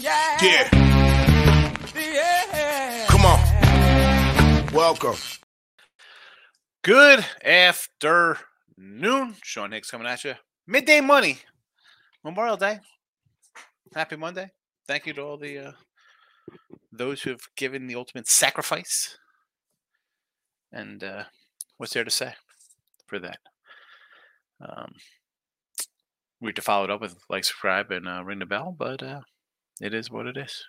yeah. Yeah. Yeah. Come on. Welcome. Good afternoon. Sean Higgs coming at you. Midday money. Memorial Day. Happy Monday. Thank you to all the uh, those who have given the ultimate sacrifice. And uh, what's there to say for that? Um, we have to follow it up with like, subscribe, and uh, ring the bell, but uh, it is what it is.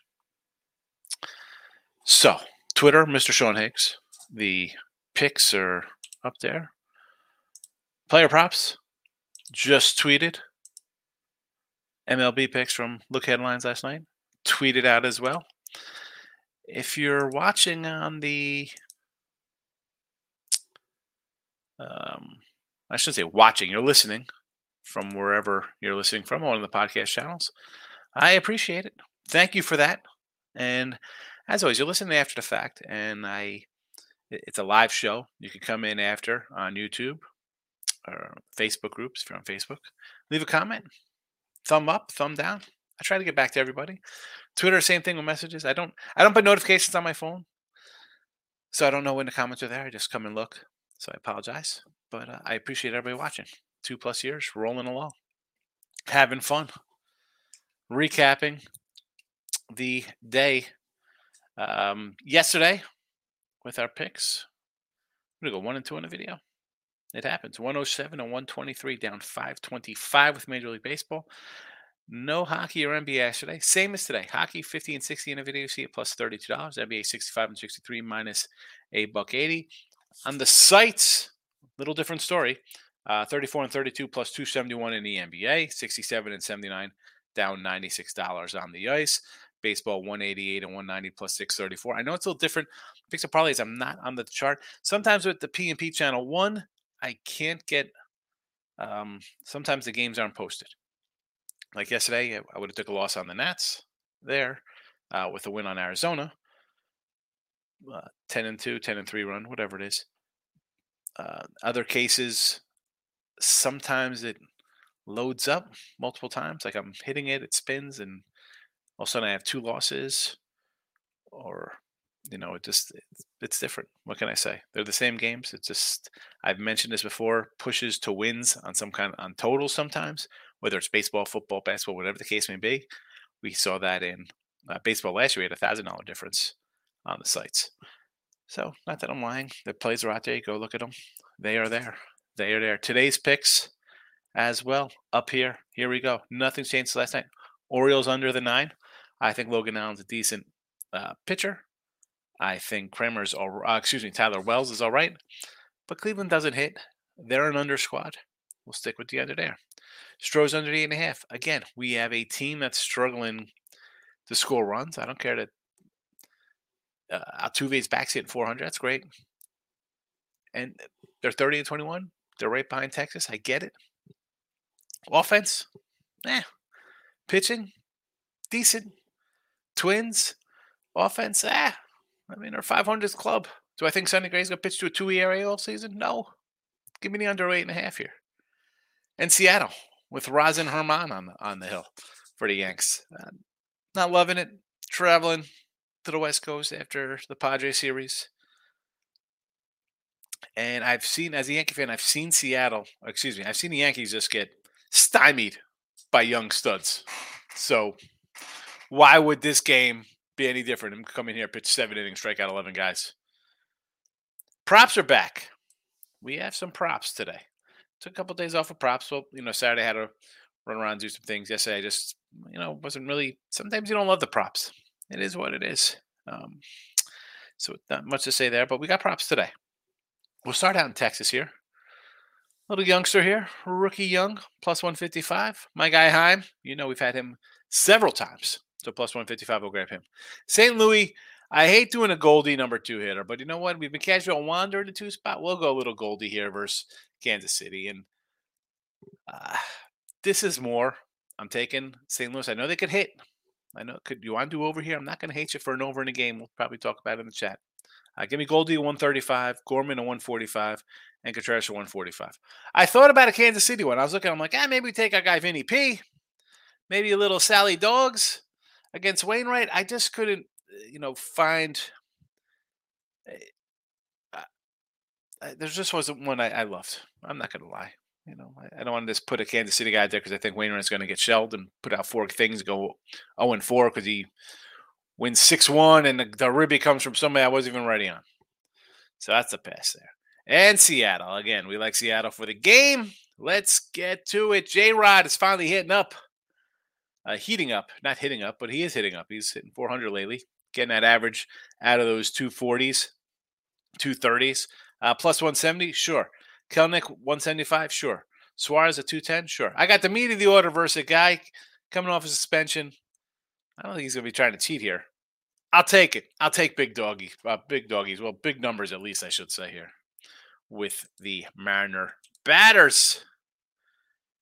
So, Twitter, Mr. Sean Higgs. The picks are up there. Player props just tweeted. MLB picks from Look Headlines last night. Tweeted out as well. If you're watching on the, um, I shouldn't say watching, you're listening from wherever you're listening from, of the podcast channels. I appreciate it. Thank you for that. And as always, you're listening after the fact, and I it's a live show. You can come in after on YouTube or Facebook groups if you're on Facebook. Leave a comment, thumb up, thumb down. I try to get back to everybody. Twitter, same thing with messages. I don't I don't put notifications on my phone, so I don't know when the comments are there. I just come and look. So I apologize, but uh, I appreciate everybody watching. Two plus years, rolling along, having fun, recapping the day um, yesterday with our picks. We're gonna go one and two in the video. It happens. 107 and 123 down 525 with Major League Baseball. No hockey or NBA yesterday. Same as today. Hockey 50 and 60 in a video. See it plus $32. NBA 65 and 63 minus a buck 80. On the sites, little different story. Uh, 34 and 32 plus 271 in the NBA. 67 and 79 down $96 on the ice. Baseball 188 and 190 plus 634. I know it's a little different. Picks and parlays. I'm not on the chart. Sometimes with the P and P channel one, I can't get. Um, sometimes the games aren't posted. Like yesterday, I would have took a loss on the Nats there uh, with a win on Arizona. Uh, 10 and 2, 10 and 3 run, whatever it is. Uh, other cases, sometimes it loads up multiple times. Like I'm hitting it, it spins, and all of a sudden I have two losses, or you know, it just it's, different. What can I say? They're the same games. It's just I've mentioned this before. Pushes to wins on some kind on totals sometimes, whether it's baseball, football, basketball, whatever the case may be. We saw that in uh, baseball last year. We had a thousand dollar difference on the sites. So not that I'm lying. The plays are out there. Go look at them. They are there. They are there. Today's picks as well up here. Here we go. Nothing's changed last night. Orioles under the nine. I think Logan Allen's a decent uh, pitcher. I think Kramer's all. Uh, excuse me, Tyler Wells is all right, but Cleveland doesn't hit. They're an under squad. We'll stick with the under there. Stros under the eight and a half. Again, we have a team that's struggling to score runs. I don't care that uh, Altuve's back's hitting 400. That's great. And they're 30 and 21. They're right behind Texas. I get it. Offense, eh. Pitching, decent. Twins, offense, ah. I mean, our 500th club. Do I think Sonny Gray's going to pitch to a two ERA all season? No. Give me the under eight and a half here. And Seattle with Rosin Herman on the, on the hill for the Yanks. Uh, not loving it. Traveling to the West Coast after the Padre series. And I've seen, as a Yankee fan, I've seen Seattle, excuse me, I've seen the Yankees just get stymied by young studs. So why would this game be any different? I'm coming here, pitch seven innings, strike out 11 guys. Props are back. We have some props today. Took a couple of days off of props. Well, you know, Saturday I had to run around do some things. Yesterday I just, you know, wasn't really. Sometimes you don't love the props. It is what it is. Um, so not much to say there, but we got props today. We'll start out in Texas here. Little youngster here, rookie Jung, plus 155. My guy Heim, you know we've had him several times. So plus 155, we'll grab him. St. Louis, I hate doing a Goldie number two hitter, but you know what? We've been casual wander the two spot. We'll go a little Goldie here versus Kansas City. And uh, this is more. I'm taking St. Louis. I know they could hit. I know. Could you want to do over here? I'm not going to hate you for an over in a game. We'll probably talk about it in the chat. Uh, give me Goldie 135, Gorman a 145, and Contreras a 145. I thought about a Kansas City one. I was looking. I'm like, ah, maybe we take our guy Vinny P. Maybe a little Sally Dogs. against Wainwright, I just couldn't, uh, you know, find. Uh, there just wasn't one I, I loved. I'm not going to lie. You know, I, I, don't want to just put a Kansas City guy there because I think Wainwright's going to get shelled and put out four things, go 0 and 4 because he wins 6 1 and the, the ribby comes from somebody I wasn't even ready on. So that's a pass there. And Seattle. Again, we like Seattle for the game. Let's get to it. J Rod is finally hitting up, uh, heating up, not hitting up, but he is hitting up. He's hitting 400 lately, getting that average out of those 240s, 230s. Uh, plus 170, sure. Kelenic 175, sure. Suarez at 210, sure. I got the meat of the order versus a guy coming off a suspension. I don't think he's going to be trying to cheat here. I'll take it. I'll take big doggy, uh, big doggies. Well, big numbers at least, I should say here, with the Mariner batters.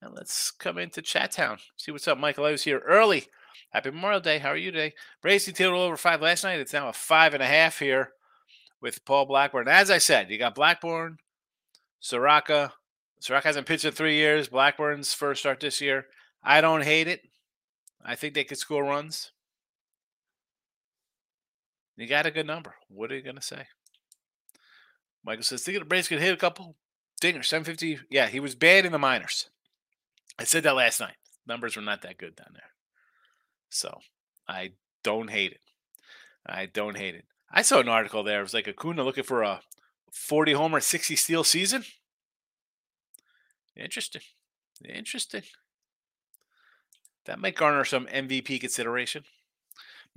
And let's come into Chat Town. See what's up, Michael. I was here early. Happy Memorial Day. How are you today? Bracey total over five last night. It's now a five and a half here with Paul Blackburn. As I said, you got Blackburn, Soroka. Soroka hasn't pitched in three years. Blackburn's first start this year. I don't hate it. I think they could score runs. You got a good number. What are you going to say? Michael says, think the Braves could hit a couple? dingers, 750. Yeah, he was bad in the minors. I said that last night. Numbers were not that good down there. So I don't hate it. I don't hate it. I saw an article there. It was like Acuna looking for a 40 homer, 60 steal season. Interesting. Interesting. That might garner some MVP consideration.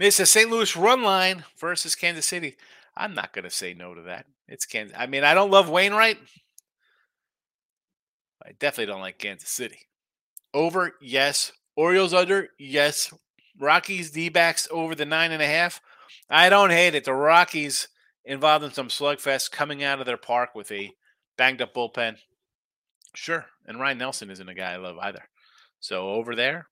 Mr. St. Louis run line versus Kansas City. I'm not going to say no to that. It's Kansas. I mean, I don't love Wainwright. I definitely don't like Kansas City. Over, yes. Orioles under, yes. Rockies D backs over the nine and a half. I don't hate it. The Rockies involved in some slugfest coming out of their park with a banged up bullpen. Sure. And Ryne Nelson isn't a guy I love either. So over there,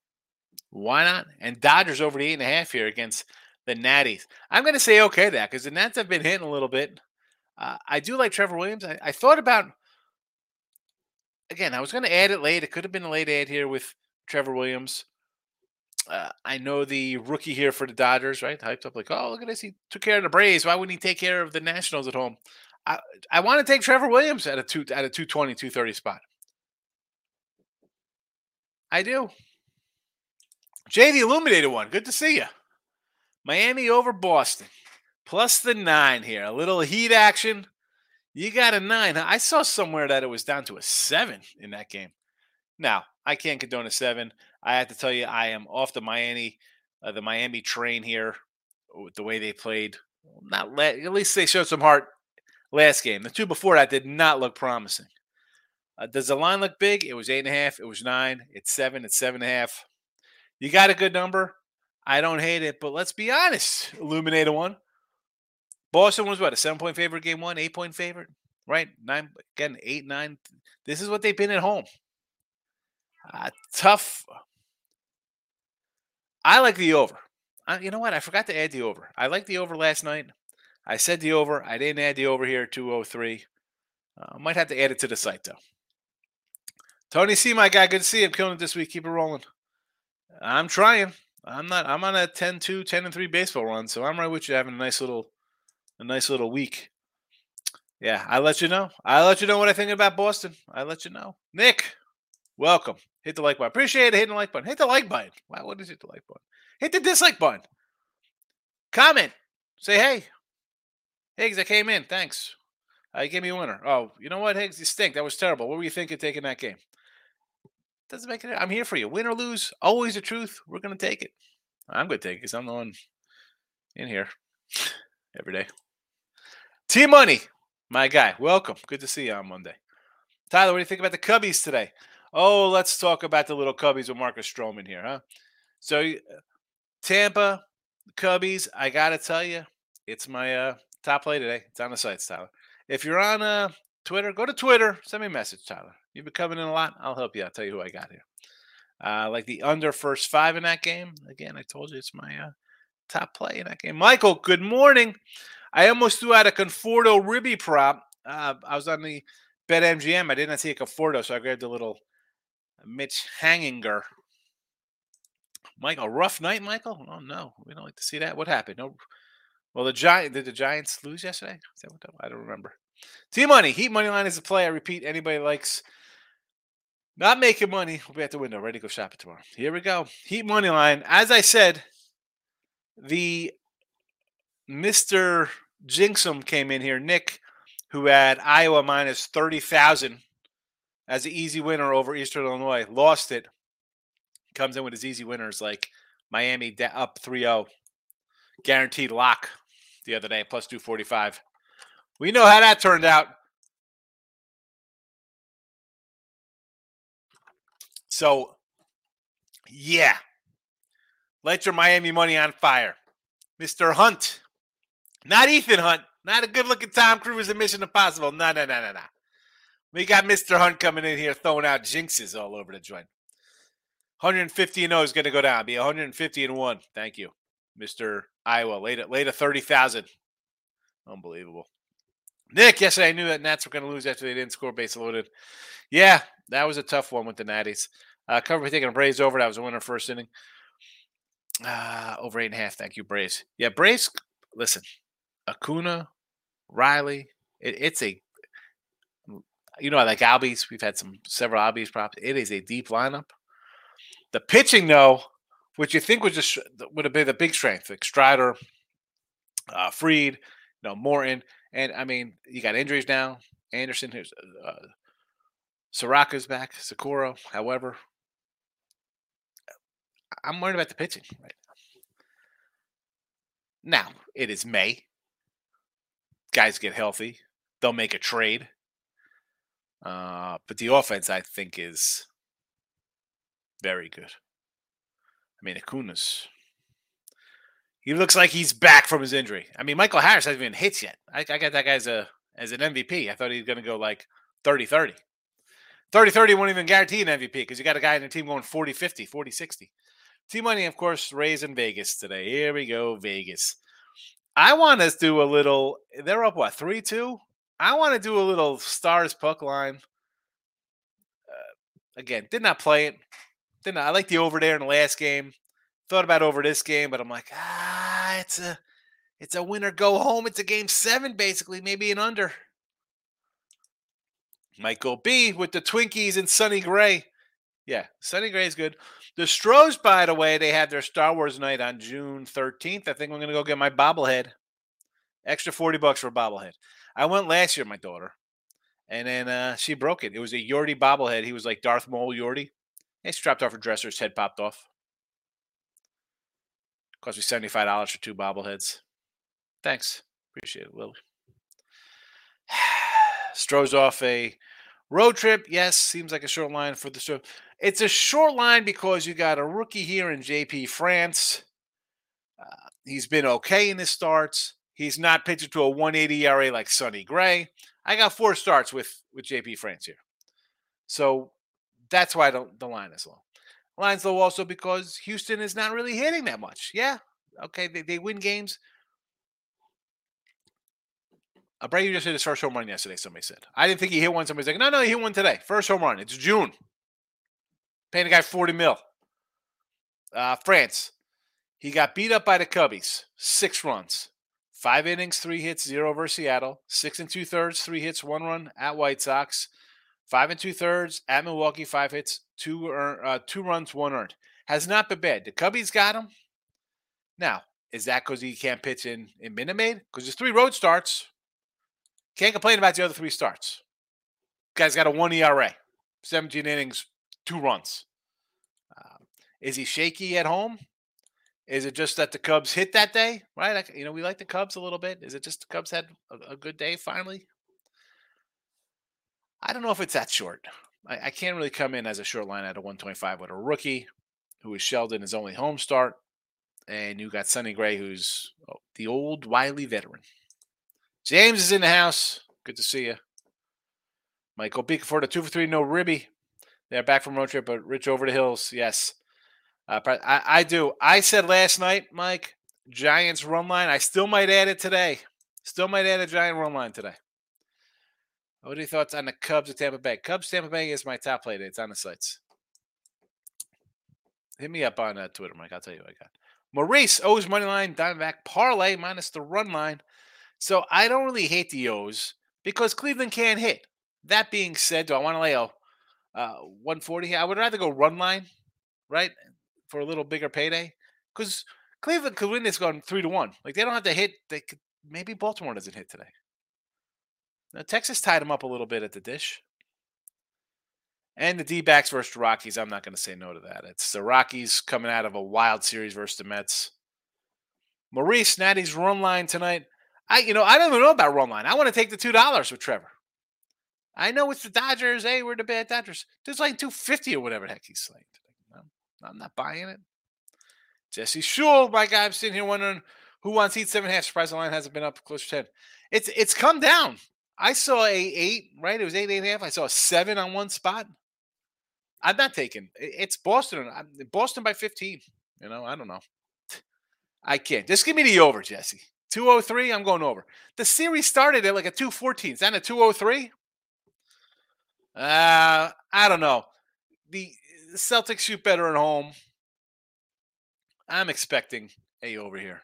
why not? And Dodgers over the eight and a half here against the Natties. I'm going to say okay that because the Nats have been hitting a little bit. Uh, I do like Trevor Williams. I, I thought about again. I was going to add it late. It could have been a late ad here with Trevor Williams. Uh, I know the rookie here for the Dodgers, right? Hyped up like, oh, look at this. He took care of the Braves. Why wouldn't he take care of the Nationals at home? I, I want to take Trevor Williams at a two at a 220, 230 spot. I do. Jay the Illuminated one. Good to see you. Miami over Boston. Plus the nine here. A little heat action. You got a nine. I saw somewhere that it was down to a seven in that game. Now, I can't condone a seven. I have to tell you, I am off the Miami, uh, the Miami train here with the way they played. Not let, at least they showed some heart last game. The two before that did not look promising. Uh, does the line look big? It was eight and a half. It was nine. It's seven. It's seven and a half. You got a good number. I don't hate it, but let's be honest. Illuminator one. Boston was what a seven point favorite game one, eight point favorite, right? Nine again, eight nine. This is what they've been at home. Uh, tough. I like the over. Uh, you know what? I forgot to add the over. I like the over last night. I said the over. I didn't add the over here. Two oh three. Uh, might have to add it to the site though. Tony C, my guy, good to see you. I'm killing it this week. Keep it rolling. I'm trying. I'm not. I'm on a 10-2, 10 and three baseball run, so I'm right with you. Having a nice little, a nice little week. Yeah, I let you know. I let you know what I think about Boston. I let you know. Nick, welcome. Hit the like button. Appreciate it. Hitting the like button. Hit the like button. Wow, what is it? The like button. Hit the dislike button. Comment. Say hey. Higgs, I came in. Thanks. Uh, you gave me a winner. Oh, you know what, Higgs? You stink. That was terrible. What were you thinking taking that game? Doesn't make it. I'm here for you. Win or lose, always the truth. We're gonna take it. I'm gonna take it because I'm the one in here every day. T Money, my guy. Welcome. Good to see you on Monday. Tyler, what do you think about the Cubbies today? Oh, let's talk about the little Cubbies with Marcus Stroman here, huh? So, Tampa Cubbies. I gotta tell you, it's my uh, top play today. It's on the sites, Tyler. If you're on uh, Twitter, go to Twitter. Send me a message, Tyler. You've been coming in a lot. I'll help you. I'll tell you who I got here. Uh, like the under first five in that game. Again, I told you it's my uh, top play in that game. Michael, good morning. I almost threw out a Conforto Ribby prop. Uh, I was on the Bet MGM. I didn't see a Conforto, so I grabbed a little Mitch Haniger. Michael, rough night, Michael? Oh no, we don't like to see that. What happened? No. Well, the Giant did the Giants lose yesterday? I don't remember. T money, Heat money line is a play. I repeat, anybody likes not making money, we'll be at the window, ready to go shopping tomorrow. Here we go. Heat money line. As I said, the Mr. Jinxum came in here, Nick, who had Iowa minus 30,000 as an easy winner over Eastern Illinois, lost it. Comes in with his easy winners like Miami up 3 0, guaranteed lock the other day, plus 245. We know how that turned out. So, yeah, let your Miami money on fire. Mr. Hunt, not Ethan Hunt, not a good looking Tom Cruise in Mission Impossible. No, no, no, no, no. We got Mr. Hunt coming in here throwing out jinxes all over the joint. 150 and 0 is going to go down. Be 150 and 1. Thank you, Mr. Iowa. Late at, late at 30,000. Unbelievable. Nick, yesterday I knew that Nats were going to lose after they didn't score base loaded. Yeah, that was a tough one with the Natties. Uh, cover taking a Braves over. That was a winner first inning. Uh, over eight and a half. Thank you, Braves. Yeah, Braves. Listen, Acuna, Riley. It, it's a, you know, I like Albies. We've had some several Albies props. It is a deep lineup. The pitching, though, which you think would just would have been the big strength, like Strider, uh, Fried, you know, Morton, and I mean, you got injuries now. Anderson, who's uh, Soroka's back, Soroka. However, I'm worried about the pitching right now. Now it is May. Guys get healthy. They'll make a trade. Uh, but the offense, I think, is very good. I mean, Acuna's. He looks like he's back from his injury. I mean, Michael Harris hasn't even hits yet. I, I got that guy as a as an MVP. I thought he was going to go like 30 30. 30 30 won't even guarantee an MVP because you got a guy in the team going 40 50, 40 60. T Money, of course, Rays in Vegas today. Here we go, Vegas. I want to do a little. They're up what three two. I want to do a little stars puck line. Uh, again, did not play it. Did not. I like the over there in the last game. Thought about over this game, but I'm like, ah, it's a, it's a winner go home. It's a game seven, basically, maybe an under. Go B with the Twinkies and Sonny Gray. Yeah, Sonny Gray is good. The Stros, by the way, they have their Star Wars night on June 13th. I think I'm going to go get my bobblehead. Extra 40 bucks for a bobblehead. I went last year, my daughter, and then uh, she broke it. It was a Yordi bobblehead. He was like Darth Maul Yordi. She dropped off her dresser. His head popped off. Cost me $75 for two bobbleheads. Thanks. Appreciate it, Lily. Stros off a road trip. Yes, seems like a short line for the show. It's a short line because you got a rookie here in JP France. Uh, he's been okay in his starts. He's not pitching to a 180 ERA like Sonny Gray. I got four starts with with JP France here, so that's why the, the line is low. Line's low also because Houston is not really hitting that much. Yeah, okay, they, they win games. Abreu just hit his first home run yesterday, somebody said. I didn't think he hit one. Somebody's like, no, no, he hit one today. First home run. It's June. Paying the guy 40 mil. Uh, France. He got beat up by the Cubbies. Six runs. Five innings, three hits, zero versus Seattle. Six and two thirds, three hits, one run at White Sox. Five and two thirds at Milwaukee, five hits, two earn, uh, two runs, one earned. Has not been bad. The Cubbies got him. Now, is that because he can't pitch in in Minute Maid? Because there's three road starts. Can't complain about the other three starts. Guy's got a one ERA, 17 innings, two runs. Uh, is he shaky at home? Is it just that the Cubs hit that day? Right? you know, we like the Cubs a little bit. Is it just the Cubs had a, a good day finally? I don't know if it's that short. I, I, can't really come in as a short line at a 125 with a rookie who is Sheldon his only home start. And you got Sonny Gray, who's oh, the old wily veteran. James is in the house. Good to see you. Michael Beacon for the two for three, no ribby. They're back from road trip, but Rich over the hills. Yes. Uh, I, I do. I said last night, Mike, Giants run line. I still might add it today. Still might add a Giant run line today. What are your thoughts on the Cubs at Tampa Bay? Cubs Tampa Bay is my top play. Today. It's on the sites. hit me up on uh, Twitter, Mike. I'll tell you what I got. Maurice O's money line, Diamondback parlay minus the run line. So I don't really hate the O's because Cleveland can't hit. That being said, do I want to lay a uh, 140 here? I would rather go run line, right, for a little bigger payday because Cleveland could win this going three to one. Like they don't have to hit. They could maybe Baltimore doesn't hit today. Now, Texas tied them up a little bit at the dish. And the D backs versus the Rockies. I'm not going to say no to that. It's the Rockies coming out of a wild series versus the Mets. Maurice Natty's run line tonight. I, you know, I don't even know about run line. I want to take the two dollars with Trevor. I know it's the Dodgers. Hey, we're the bad Dodgers. There's like 250 or whatever the heck he's slaying. I'm not buying it. Jesse Shule, my guy, I'm sitting here wondering who wants Heat seven half. Surprise the line hasn't been up close to ten. It's it's come down. I saw a eight, right? It was eight, eight and a half. I saw a seven on one spot. I'm not taking. It's Boston. Boston by 15. You know, I don't know. I can't. Just give me the over, Jesse. 203, I'm going over. The series started at like a 214. Is that a 203? Uh, I don't know. The Celtics shoot better at home. I'm expecting a over here.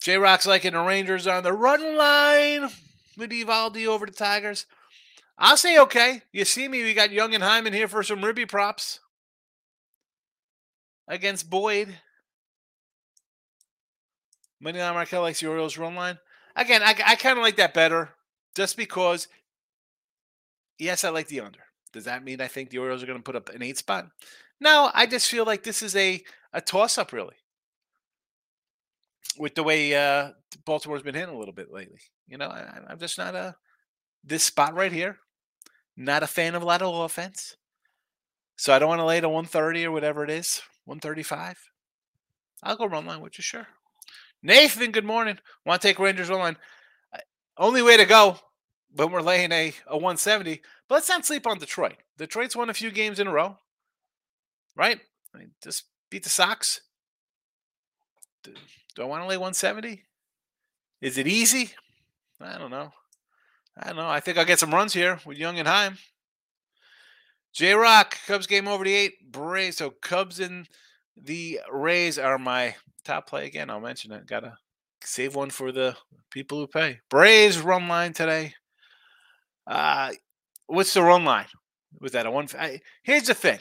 J Rock's liking the Rangers on the run line with Eovaldi over the Tigers. I'll say okay. You see me, we got Jung and Heim here for some ribby props against Boyd. Money Moneyline Markel likes the Orioles run line. Again, I, I kind of like that better just because, yes, I like the under. Does that mean I think the Orioles are going to put up an eight spot? No, I just feel like this is a, a toss up, really, with the way uh, Baltimore's been hitting a little bit lately. You know, I, I'm just not a this spot right here. Not a fan of a lot of offense. So I don't want to lay to 130 or whatever it is, 135. I'll go run line with you, sure. Nathan, good morning. Want to take Rangers run line? Only way to go when we're laying a, a 170. But let's not sleep on Detroit. Detroit's won a few games in a row right? I mean, just beat the Sox. Do, do I want to lay 170? Is it easy? I don't know. I don't know. I think I'll get some runs here with Jung and Heim. J Rock, Cubs game over the eight. Braves. So Cubs and the Rays are my top play again. I'll mention it. Gotta save one for the people who pay. Braves run line today. Uh what's the run line? Was that a one? I, here's the thing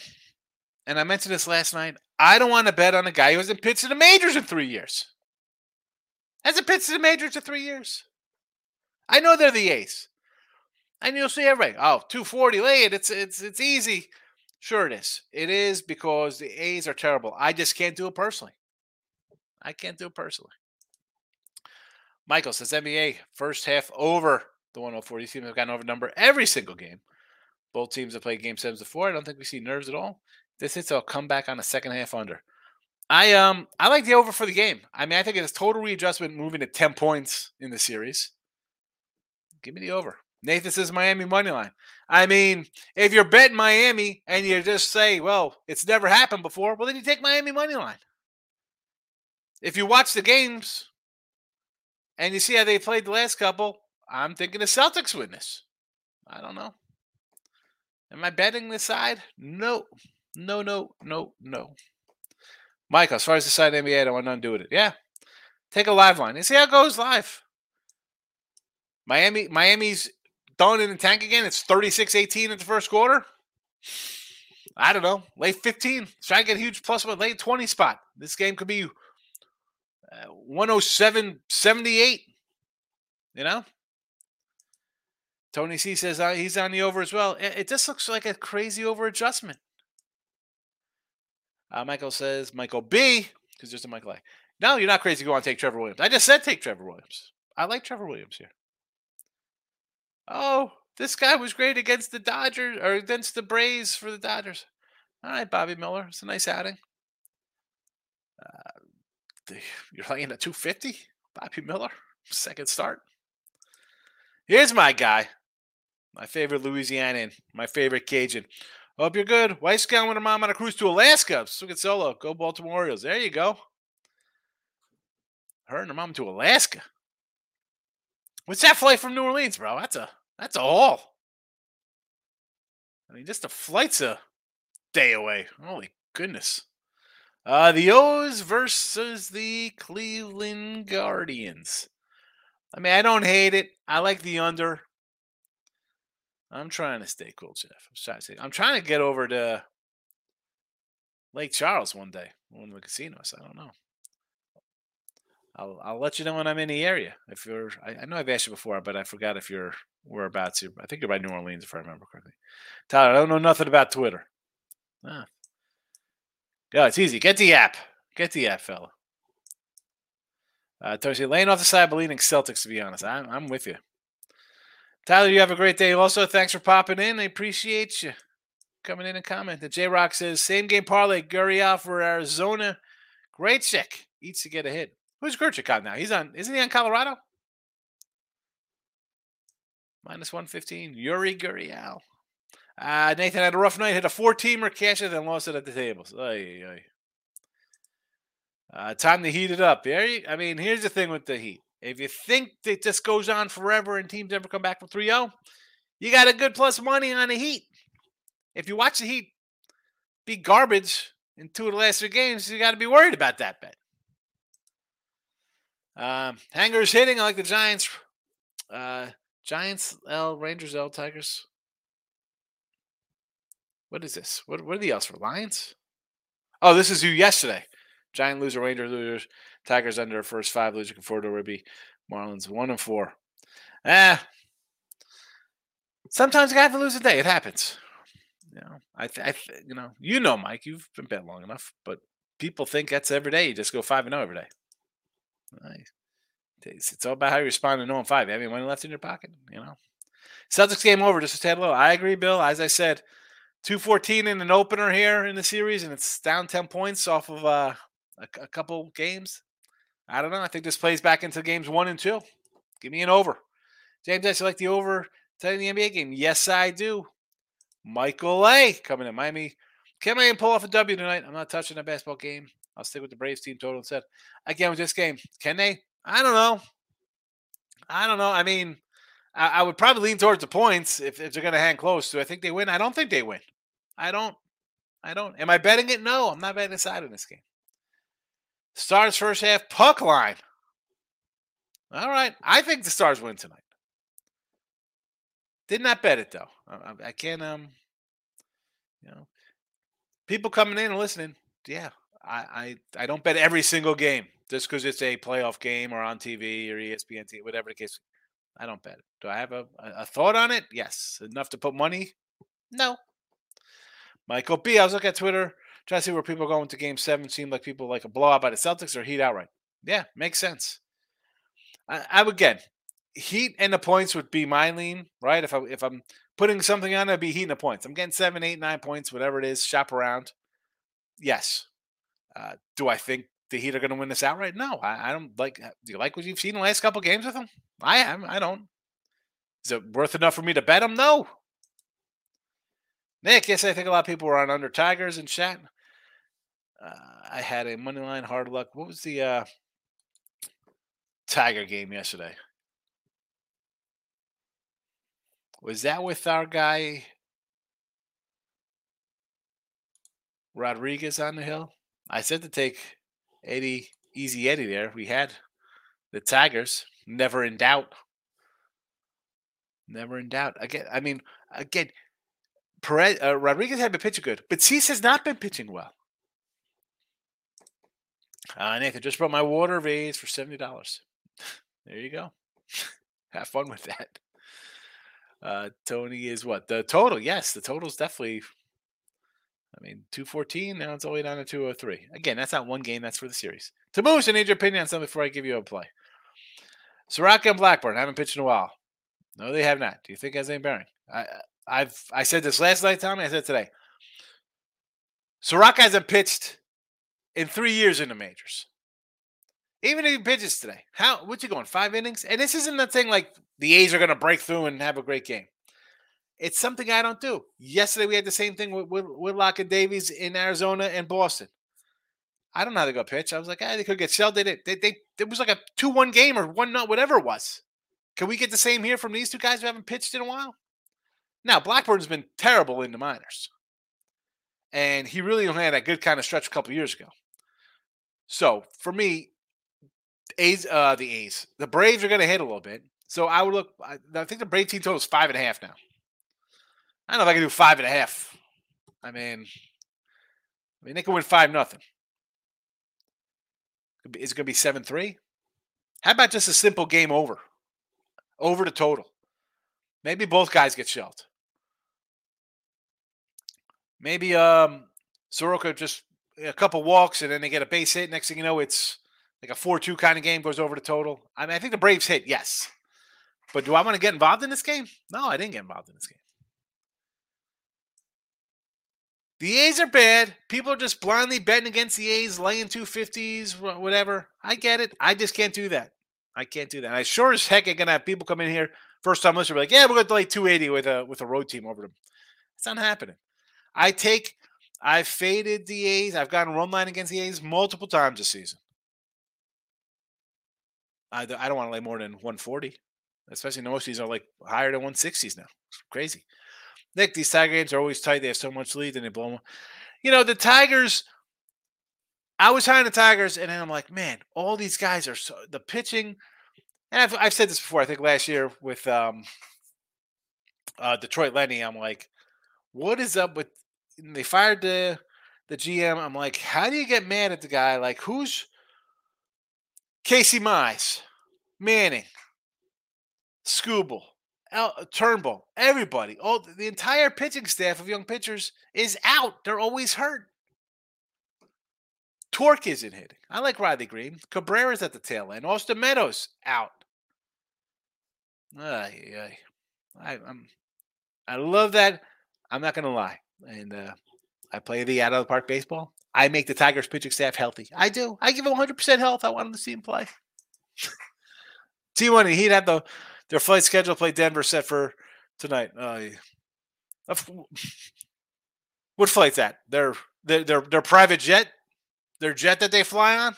and I mentioned this last night. I don't want to bet on a guy who hasn't pitched in the majors in three years. Hasn't pitched in the majors in three years. I know they're the ace. And you'll see everybody, oh, 240 lay it. It's it's it's easy. Sure it is. It is because the A's are terrible. I just can't do it personally. I can't do it personally. Michael says NBA first half over the 104. These teams have gotten over number every single game. Both teams have played game sevens before. I don't think we see nerves at all. This hits a comeback on a second half under. I um I like the over for the game. I mean, I think it's total readjustment moving to 10 points in the series. Give me the over. Nathan says Miami money line. I mean, if you're betting Miami and you just say, well, it's never happened before, well, then you take Miami money line. If you watch the games and you see how they played the last couple, I'm thinking the Celtics win this. I don't know. Am I betting this side? No. No, no, no, no. Mike, as far as the side NBA, I don't want to do with it. Yeah. Take a live line and see how it goes live. Miami, Miami's throwing in the tank again. It's 36-18 in the first quarter. I don't know. Late 15. Try to get a huge plus one. Late 20 spot. This game could be uh, 107-78. You know? Tony C says uh, he's on the over as well. It, it just looks like a crazy over adjustment. Uh, Michael says Michael B because there's a Michael A. No, you're not crazy. Go on, take Trevor Williams. I just said take Trevor Williams. I like Trevor Williams here. Oh, this guy was great against the Dodgers or against the Braves for the Dodgers. All right, Bobby Miller. It's a nice outing. Uh, you're laying at 250, Bobby Miller, second start. Here's my guy, my favorite Louisianan, my favorite Cajun. Hope you're good. Wife's going with her mom on a cruise to Alaska. Swing it solo. Go Baltimore Orioles. There you go. Her and her mom to Alaska. What's that flight from New Orleans, bro? That's a that's a haul. I mean, just the flight's a day away. Holy goodness. Uh, the O's versus the Cleveland Guardians. I mean, I don't hate it. I like the under. I'm trying to stay cool, Jeff. I'm trying to stay. I'm trying to get over to Lake Charles one day, one of the casinos. I don't know. I'll I'll let you know when I'm in the area. If you're, I, I know I've asked you before, but I forgot if you're whereabouts. You, I think you're by New Orleans, if I remember correctly. Tyler, I don't know nothing about Twitter. Ah. Yeah, it's easy. Get the app. Get the app, fella. Uh, Tony, laying off the side, believing Celtics. To be honest, I'm I'm with you. Tyler, you have a great day. Also, thanks for popping in. I appreciate you coming in and commenting. J Rock says, same game parlay, Gurriel for Arizona. Great check. Eats to get a hit. Who's Grichuk on now? He's on, isn't he on Colorado? Minus 115. Yuri Gurriel. Uh, Nathan had a rough night, hit a four teamer, cashed it, and lost it at the tables. Oy, oy. Uh, time to heat it up. I mean, here's the thing with the Heat. If you think it just goes on forever and teams never come back from 3 0, you got a good plus money on the Heat. If you watch the Heat be garbage in two of the last three games, you got to be worried about that bet. Um, hangers hitting. I like the Giants. Uh, Giants L, Rangers L, Tigers. What is this? What, what are the L's for? Lions? Oh, this is you yesterday. Giant loser, Ranger losers, Tigers under first five, losing forward to Ruby. Marlins one and four. Ah, sometimes you have to lose a day. It happens. You know, I, th- I th- you know, you know, Mike, you've been bet long enough, but people think that's every day. You just go five and zero oh every day. It's all about how you respond to no and five. You have any money left in your pocket, you know. Celtics game over, just a tad low. I agree, Bill. As I said, two fourteen in an opener here in the series, and it's down ten points off of uh, a, a couple games. I don't know. I think this plays back into games one and two. Give me an over. James, I select the over to the NBA game. Yes, I do. Michael A. coming in Miami. Can Miami pull off a W tonight? I'm not touching a basketball game. I'll stick with the Braves team total instead. Again, with this game, can they? I don't know. I don't know. I mean, I, I would probably lean towards the points if, if they're going to hang close. Do I think they win? I don't think they win. I don't. I don't. Am I betting it? No, I'm not betting a side in this game. Stars first half puck line. All right. I think the Stars win tonight. Did not bet it though. I, I can't um you know people coming in and listening, yeah. I, I, I don't bet every single game just because it's a playoff game or on TV or ESPN, TV, whatever the case. I don't bet it. Do I have a, a thought on it? Yes. Enough to put money? No. Michael B. I was looking at Twitter trying to see where people going to game seven. seem like people like a blowout by the Celtics or Heat outright. Yeah, makes sense. I, I would get Heat and the points would be my lean, right? If I if I'm putting something on, it'd be Heat and the points. I'm getting seven, eight, nine points, whatever it is. Shop around. Yes. Uh, do I think the Heat are going to win this outright? No, I, I, don't like. Uh, do you like what you've seen the last couple games with them? I am. I don't. Is it worth enough for me to bet them? No. Nick, yes, I think a lot of people were on under Tigers and chat. Uh, I had a money line hard luck. What was the uh, Tiger game yesterday? Was that with our guy Rodriguez on the hill? I said to take Eddie, Easy Eddie there. We had the Tigers, never in doubt. Never in doubt. Again, I mean, again, Perez, uh, Rodriguez had been pitching good, but Cease has not been pitching well. Uh, Nathan just brought my water vase for seventy dollars. There you go. Have fun with that. Uh, Tony is what the total? Yes, the total is definitely. I mean, two fourteen. Now it's only down to two hundred oh three. Again, that's not one game. That's for the series. To I need your opinion on something before I give you a play. Soroka and Blackburn haven't pitched in a while. No, they have not. Do you think has any bearing? I, I've I said this last night, Tommy. I said today. Soroka hasn't pitched in three years in the majors. Even if he pitches today, how what's he going? Five innings? And this isn't the thing like the A's are going to break through and have a great game. It's something I don't do. Yesterday we had the same thing with, with Whitlock and Davies in Arizona and Boston. I don't know how they go pitch. I was like, ah, they could get shelled. They did. They, they, it was like a two-one game or one not whatever it was. Can we get the same here from these two guys who haven't pitched in a while? Now Blackburn's been terrible in the minors, and he really only had a good kind of stretch a couple years ago. So for me, A's, uh, the A's, the Braves are going to hit a little bit. So I would look. I, I think the Brave team total is five and a half now. I don't know if I can do five and a half. I mean, I mean they can win five nothing. Is it going to be seven three? How about just a simple game over? Over the total. Maybe both guys get shelled. Maybe um Soroka just a couple walks and then they get a base hit. Next thing you know, it's like a 4 2 kind of game, goes over the total. I mean, I think the Braves hit, yes. But do I want to get involved in this game? No, I didn't get involved in this game. The A's are bad. People are just blindly betting against the A's, laying 250s, whatever. I get it. I just can't do that. I can't do that. I sure as heck ain't gonna have people come in here first time listener be like, yeah, we're gonna lay 280 with a with a road team over them. It's not happening. I take I've faded the A's. I've gotten run line against the A's multiple times this season. I, I don't want to lay more than 140, especially most of these are like higher than 160s now. It's crazy. Nick, these Tiger games are always tight. They have so much lead and they blow them. You know, the Tigers, I was high on the Tigers, and then I'm like, man, all these guys are so the pitching. And I've, I've said this before, I think last year with um, uh, Detroit Lenny, I'm like, what is up with they fired the the GM. I'm like, how do you get mad at the guy? Like, who's Casey Mize, Manning, Skubal, El, Turnbull, everybody, all the entire pitching staff of young pitchers is out. They're always hurt. Torque isn't hitting. I like Riley Greene. Cabrera's at the tail end. Austin Meadows out. Ay, ay. I, I'm, I love that. I'm not gonna lie, and uh, I play the out of the park baseball. I make the Tigers pitching staff healthy. I do. I give them 100 percent health. I want them to see him play. T1, he'd have the their flight schedule play Denver set for tonight. Uh, what flight's that? Their their their, their private jet, their jet that they fly on.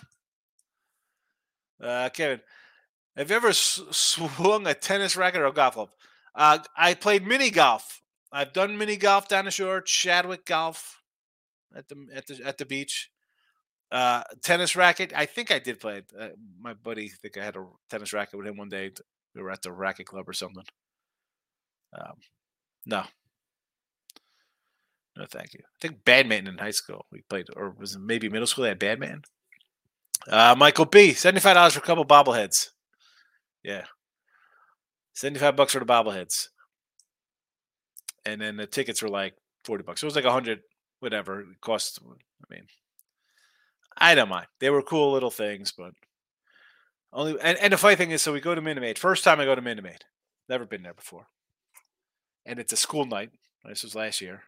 Uh, Kevin, have you ever swung a tennis racket or a golf club? Uh, I played mini golf I've done mini golf down the shore, Chadwick Golf at the at the at the beach. Uh, tennis racket. I think I did play. Uh, my buddy, I think I had a tennis racket with him one day. We were at the racket club or something. Um, no, no, thank you. I think badminton in high school we played, or was maybe middle school? They had badminton. Uh, Michael B. Seventy-five dollars for a couple bobbleheads. Yeah, seventy-five bucks for the bobbleheads and then the tickets were like 40 bucks. It was like a hundred, whatever it cost. I mean, I don't mind. They were cool little things, but only, and, and the funny thing is, so we go to Minute Maid. First time I go to Minute Maid. Never been there before. And it's a school night. This was last year.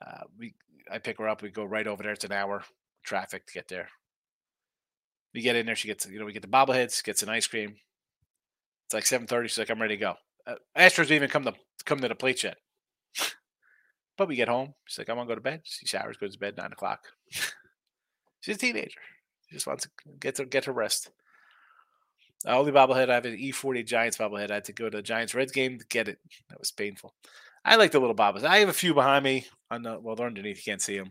Uh, we, I pick her up. We go right over there. It's an hour traffic to get there. We get in there. She gets, you know, we get the bobbleheads, gets an ice cream. It's like 7:30. She's like, I'm ready to go. Uh, Astros even come to come to the plate yet. but we get home. She's like, I want to go to bed. She showers, goes to bed nine o'clock. She's a teenager. She just wants to get to get her rest. The only bobblehead I have an E40 Giants bobblehead. I had to go to the Giants Reds game to get it. That was painful. I like the little bobbleheads. I have a few behind me on the well, they're underneath. You can't see them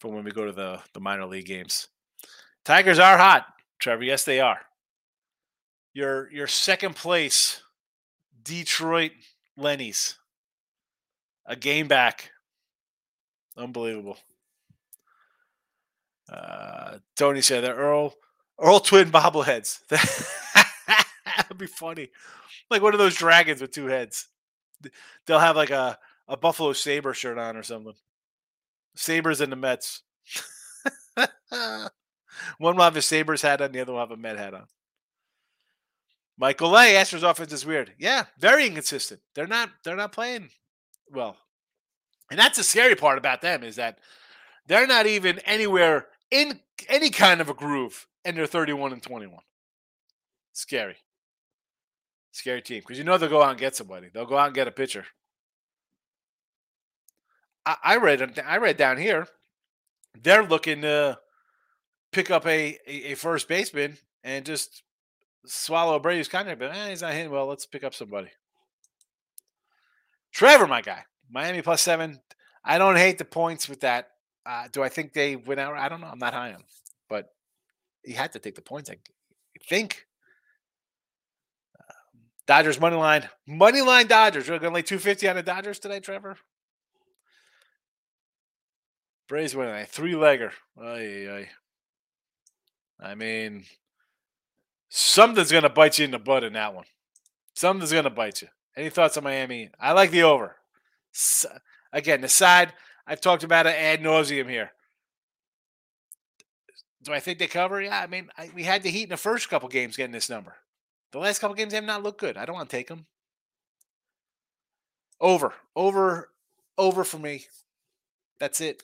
from when we go to the the minor league games. Tigers are hot, Trevor. Yes, they are. Your your second place Detroit Lenny's. A game back. Unbelievable. Uh, Tony said that Earl Earl twin bobbleheads. That'd be funny. Like one of those dragons with two heads. They'll have like a, a Buffalo Sabre shirt on or something. Sabres and the Mets. one will have a Sabres hat on, the other will have a Met hat on. Michael A. Astros offense is weird. Yeah, very inconsistent. They're not they're not playing well. And that's the scary part about them is that they're not even anywhere in any kind of a groove and they're 31 and 21. Scary. Scary team. Because you know they'll go out and get somebody. They'll go out and get a pitcher. I, I read I read down here. They're looking to pick up a, a, a first baseman and just swallow Brady's contract, but eh, he's not hitting well. Let's pick up somebody. Trevor, my guy, Miami plus seven. I don't hate the points with that. Uh, do I think they win out? I don't know. I'm not high on, them. but he had to take the points. I think. Dodgers money line, money line Dodgers. We're to lay 250 on the Dodgers today, Trevor. Braves winning a three legger. I mean, something's going to bite you in the butt in that one. Something's going to bite you. Any thoughts on Miami? I like the over. So, again, the side, I've talked about it ad nauseum here. Do I think they cover? Yeah, I mean, I, we had the Heat in the first couple games getting this number. The last couple games have not looked good. I don't want to take them. Over, over, over for me. That's it.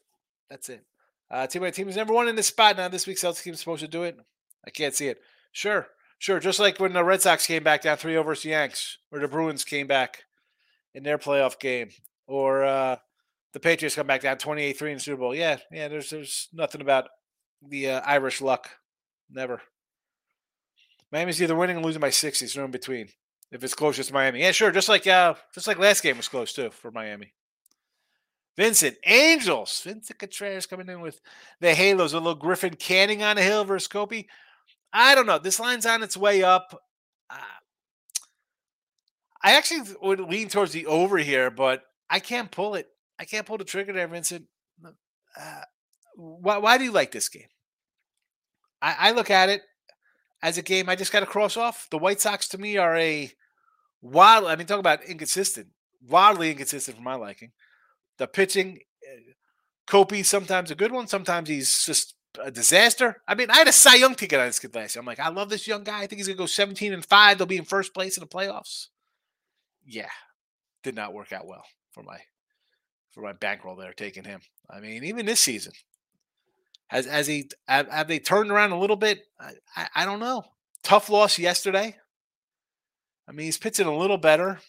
That's it. Uh, team by team is number one in this spot now. This week, Celtics team is supposed to do it. I can't see it. Sure, sure. Just like when the Red Sox came back down 3 0 versus the Yanks, or the Bruins came back in their playoff game, or uh, the Patriots come back down 28 3 in the Super Bowl. Yeah, yeah, there's, there's nothing about the uh, Irish luck. Never. Miami's either winning or losing by 60. There's no in between. If it's close, it's Miami. Yeah, sure. Just like uh, just like last game was close too for Miami. Vincent Angels. Vincent Contreras coming in with the Halos. A little Griffin Canning on a hill versus Kopi. I don't know. This line's on its way up. Uh, I actually would lean towards the over here, but I can't pull it. I can't pull the trigger there, Vincent. Uh, why, why do you like this game? I, I look at it as a game I just got to cross off. The White Sox to me are a wild. I mean, talk about inconsistent, wildly inconsistent for my liking. The pitching, Kopi eh, sometimes a good one, sometimes he's just a disaster. I mean, I had a Cy Young ticket on this kid last year. I'm like, I love this young guy. I think he's gonna go 17 and five. They'll be in first place in the playoffs. Yeah, did not work out well for my for my bankroll there taking him. I mean, even this season, has has he have, have they turned around a little bit? I, I, I don't know. Tough loss yesterday. I mean, he's pitching a little better.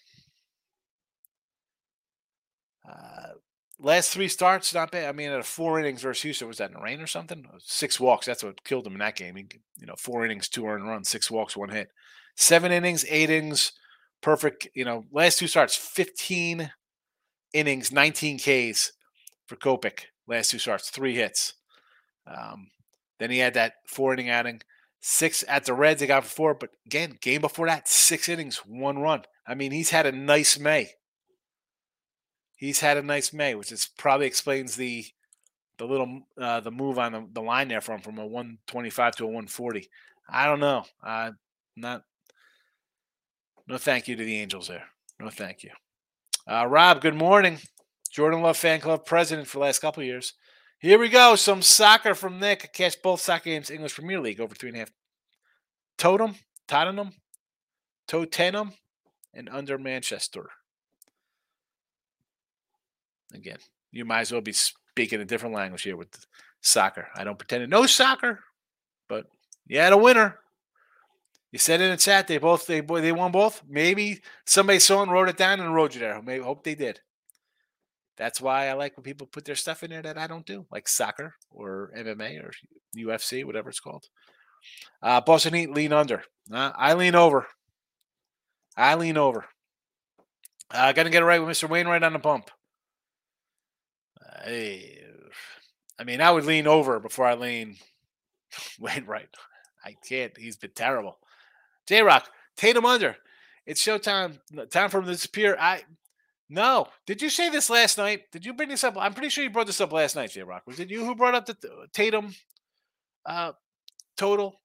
Uh, last three starts, not bad. I mean, at a four innings versus Houston, was that in the rain or something? Six walks. That's what killed him in that game. He, you know, four innings, two earned runs, six walks, one hit. Seven innings, eight innings, perfect. You know, last two starts, 15 innings, 19 Ks for Kopech. Last two starts, three hits. Um, then he had that four inning outing, six at the Reds. They got four, but again, game before that, six innings, one run. I mean, he's had a nice May. He's had a nice May, which is probably explains the the little uh, the move on the, the line there from from a 125 to a 140. I don't know. Uh, not no thank you to the Angels there. No thank you. Uh, Rob, good morning. Jordan Love Fan Club president for the last couple years. Here we go. Some soccer from Nick. Catch both soccer games, English Premier League, over three and a half. Totem, Tottenham, Tottenham, and under Manchester. Again, you might as well be speaking a different language here with soccer. I don't pretend to know soccer, but you had a winner. You said it in the chat they both they they won both. Maybe somebody saw and wrote it down and wrote you there. Maybe hope they did. That's why I like when people put their stuff in there that I don't do, like soccer or MMA or UFC, whatever it's called. Uh, Boston Heat lean under. Uh, I lean over. I lean over. Uh, got to get it right with Mr. Wainwright on the pump. I, I mean, I would lean over before I lean Wainwright. I can't. He's been terrible. J Rock, Tatum under. It's showtime. Time for him to disappear. I no. Did you say this last night? Did you bring this up? I'm pretty sure you brought this up last night, J Rock. Was it you who brought up the Tatum uh, total?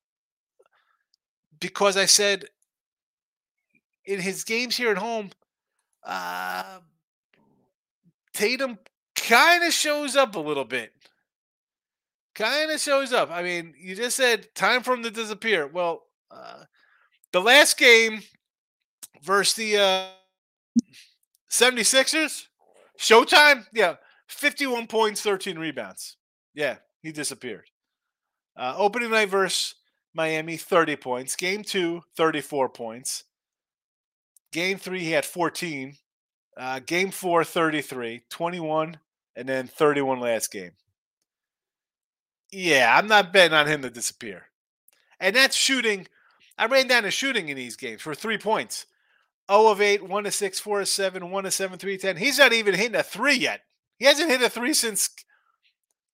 Because I said in his games here at home, uh, Tatum kind of shows up a little bit. Kind of shows up. I mean, you just said time for him to disappear. Well, uh, the last game versus the. Uh, 76ers, Showtime, yeah, 51 points, 13 rebounds. Yeah, he disappeared. Uh, opening night versus Miami, 30 points. Game two, 34 points. Game three, he had 14. Uh, game four, 33, 21, and then 31 last game. Yeah, I'm not betting on him to disappear. And that's shooting. I ran down the shooting in these games for three points. 0 of 8, 1 to 6, 4 to 7, 1 to 7, 3 10. He's not even hitting a three yet. He hasn't hit a three since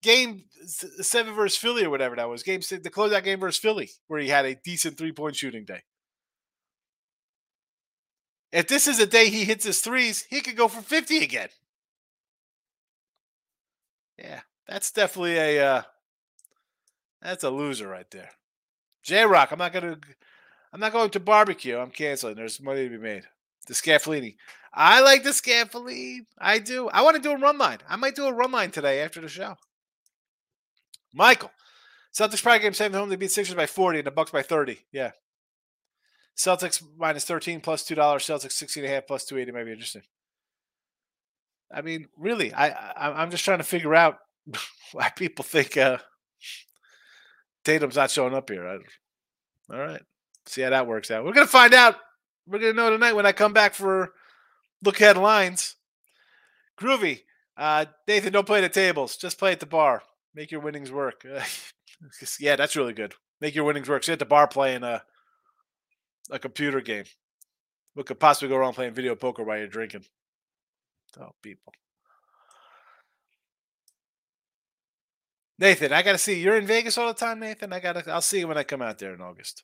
game seven versus Philly or whatever that was. Game the closeout game versus Philly, where he had a decent three point shooting day. If this is a day he hits his threes, he could go for 50 again. Yeah, that's definitely a uh, that's a loser right there. J Rock, I'm not gonna I'm not going to barbecue. I'm canceling. There's money to be made. The Scaffellini. I like the Scaffellini. I do. I want to do a run line. I might do a run line today after the show. Michael. Celtics probably game seven home. They beat Sixers by 40 and the Bucks by 30. Yeah. Celtics minus 13 plus $2. Celtics 60 and a half plus 280 might be interesting. I mean, really, I, I I'm just trying to figure out why people think uh, Tatum's not showing up here. I, all right, see how that works out. We're gonna find out. We're gonna know tonight when I come back for look headlines. Groovy, uh, Nathan, don't play at the tables. Just play at the bar. Make your winnings work. yeah, that's really good. Make your winnings work. Sit at the bar playing a a computer game. What could possibly go wrong playing video poker while you're drinking? Oh, people. Nathan, I gotta see. You're in Vegas all the time, Nathan. I gotta. I'll see you when I come out there in August.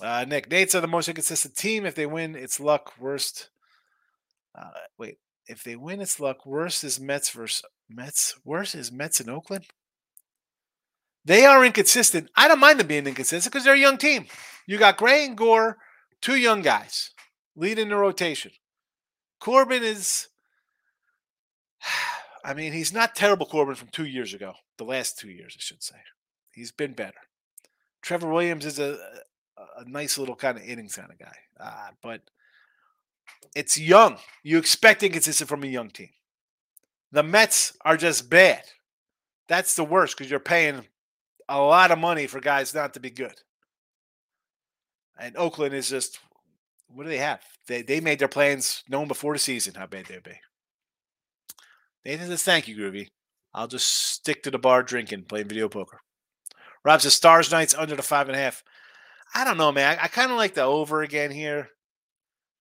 Uh, Nick, Nats are the most inconsistent team. If they win, it's luck. Worst. Uh, wait, if they win, it's luck. Worst is Mets versus Mets. Worst is Mets in Oakland. They are inconsistent. I don't mind them being inconsistent because they're a young team. You got Gray and Gore, two young guys, leading the rotation. Corbin is I mean, he's not terrible Corbin from two years ago, the last two years, I should say. He's been better. Trevor Williams is a, a nice little kind of innings kind of guy, uh, but it's young. You expect inconsistent from a young team. The Mets are just bad. That's the worst because you're paying a lot of money for guys not to be good. And Oakland is just what do they have? They they made their plans known before the season how bad they'd be. Nathan says, Thank you, Groovy. I'll just stick to the bar drinking, playing video poker. Rob says, Stars Knights under the five and a half. I don't know, man. I, I kind of like the over again here.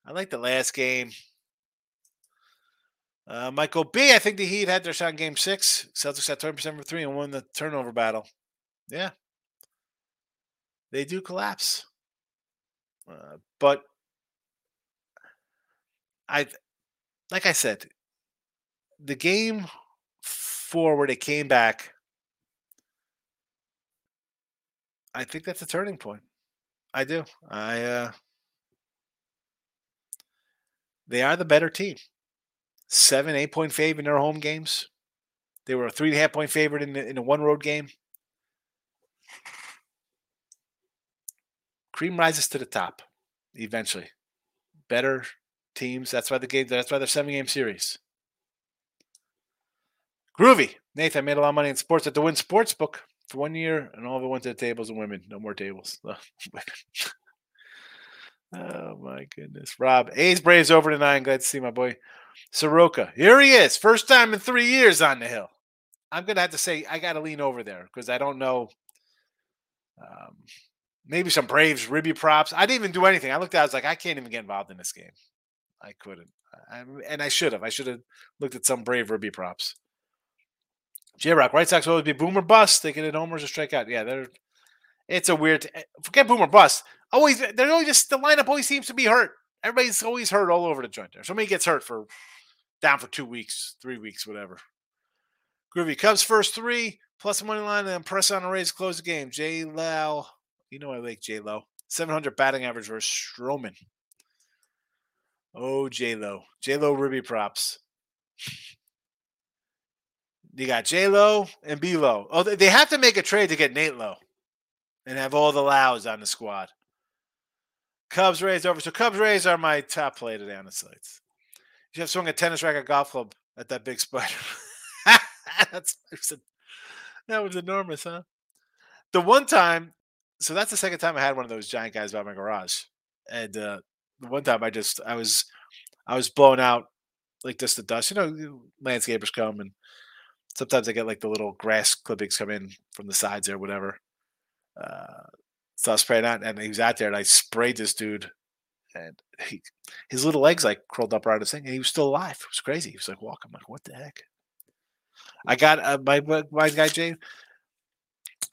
I like the last game. Uh, Michael B. I think the Heat had their shot in game six. Celtics had 20% for three and won the turnover battle. Yeah. They do collapse. Uh, but I, like I said, the game forward, it came back. I think that's a turning point. I do. I uh they are the better team. Seven, eight point favorite in their home games. They were a three and a half point favorite in the, in a one road game. Cream rises to the top eventually. Better teams. That's why the game. That's why they're seven game series. Groovy. Nathan, made a lot of money in sports at the Wynn Sportsbook for one year, and all of it went to the tables and women. No more tables. oh my goodness. Rob, A's Braves over tonight. Glad to see my boy Soroka. Here he is. First time in three years on the hill. I'm gonna have to say I gotta lean over there because I don't know. Um, maybe some Braves ribby props. I didn't even do anything. I looked at. It, I was like, I can't even get involved in this game. I couldn't, I, and I should have. I should have looked at some Brave ribby props. J Rock, White Sox will always be boomer bust. They get it homers or strikeout. Yeah, they're. It's a weird. Eh, forget boomer bust. Always, they're always just the lineup always seems to be hurt. Everybody's always hurt all over the joint there. Somebody gets hurt for down for two weeks, three weeks, whatever. Groovy Cubs first three plus money line and then press on the Rays close the game. J Lau, you know I like J Lo. 700 batting average versus Stroman. Oh, J Lo. J Lo Ruby props. You got J Lo and B Lo. Oh, they have to make a trade to get Nate Lowe and have all the Lows on the squad. Cubs Rays over. So Cubs Rays are my top play today on the sites. You have swung a tennis racket golf club at that big spider. that's that was enormous, huh? The one time, so that's the second time I had one of those giant guys by my garage, and uh, the one time I just I was I was blown out like just the dust. You know, landscapers come and sometimes I get like the little grass clippings come in from the sides or whatever. Uh, so I sprayed out, and he was out there, and I sprayed this dude, and he, his little legs like curled up around his thing, and he was still alive. It was crazy. He was like walking. I'm like, what the heck? I got uh, my my guy Jay.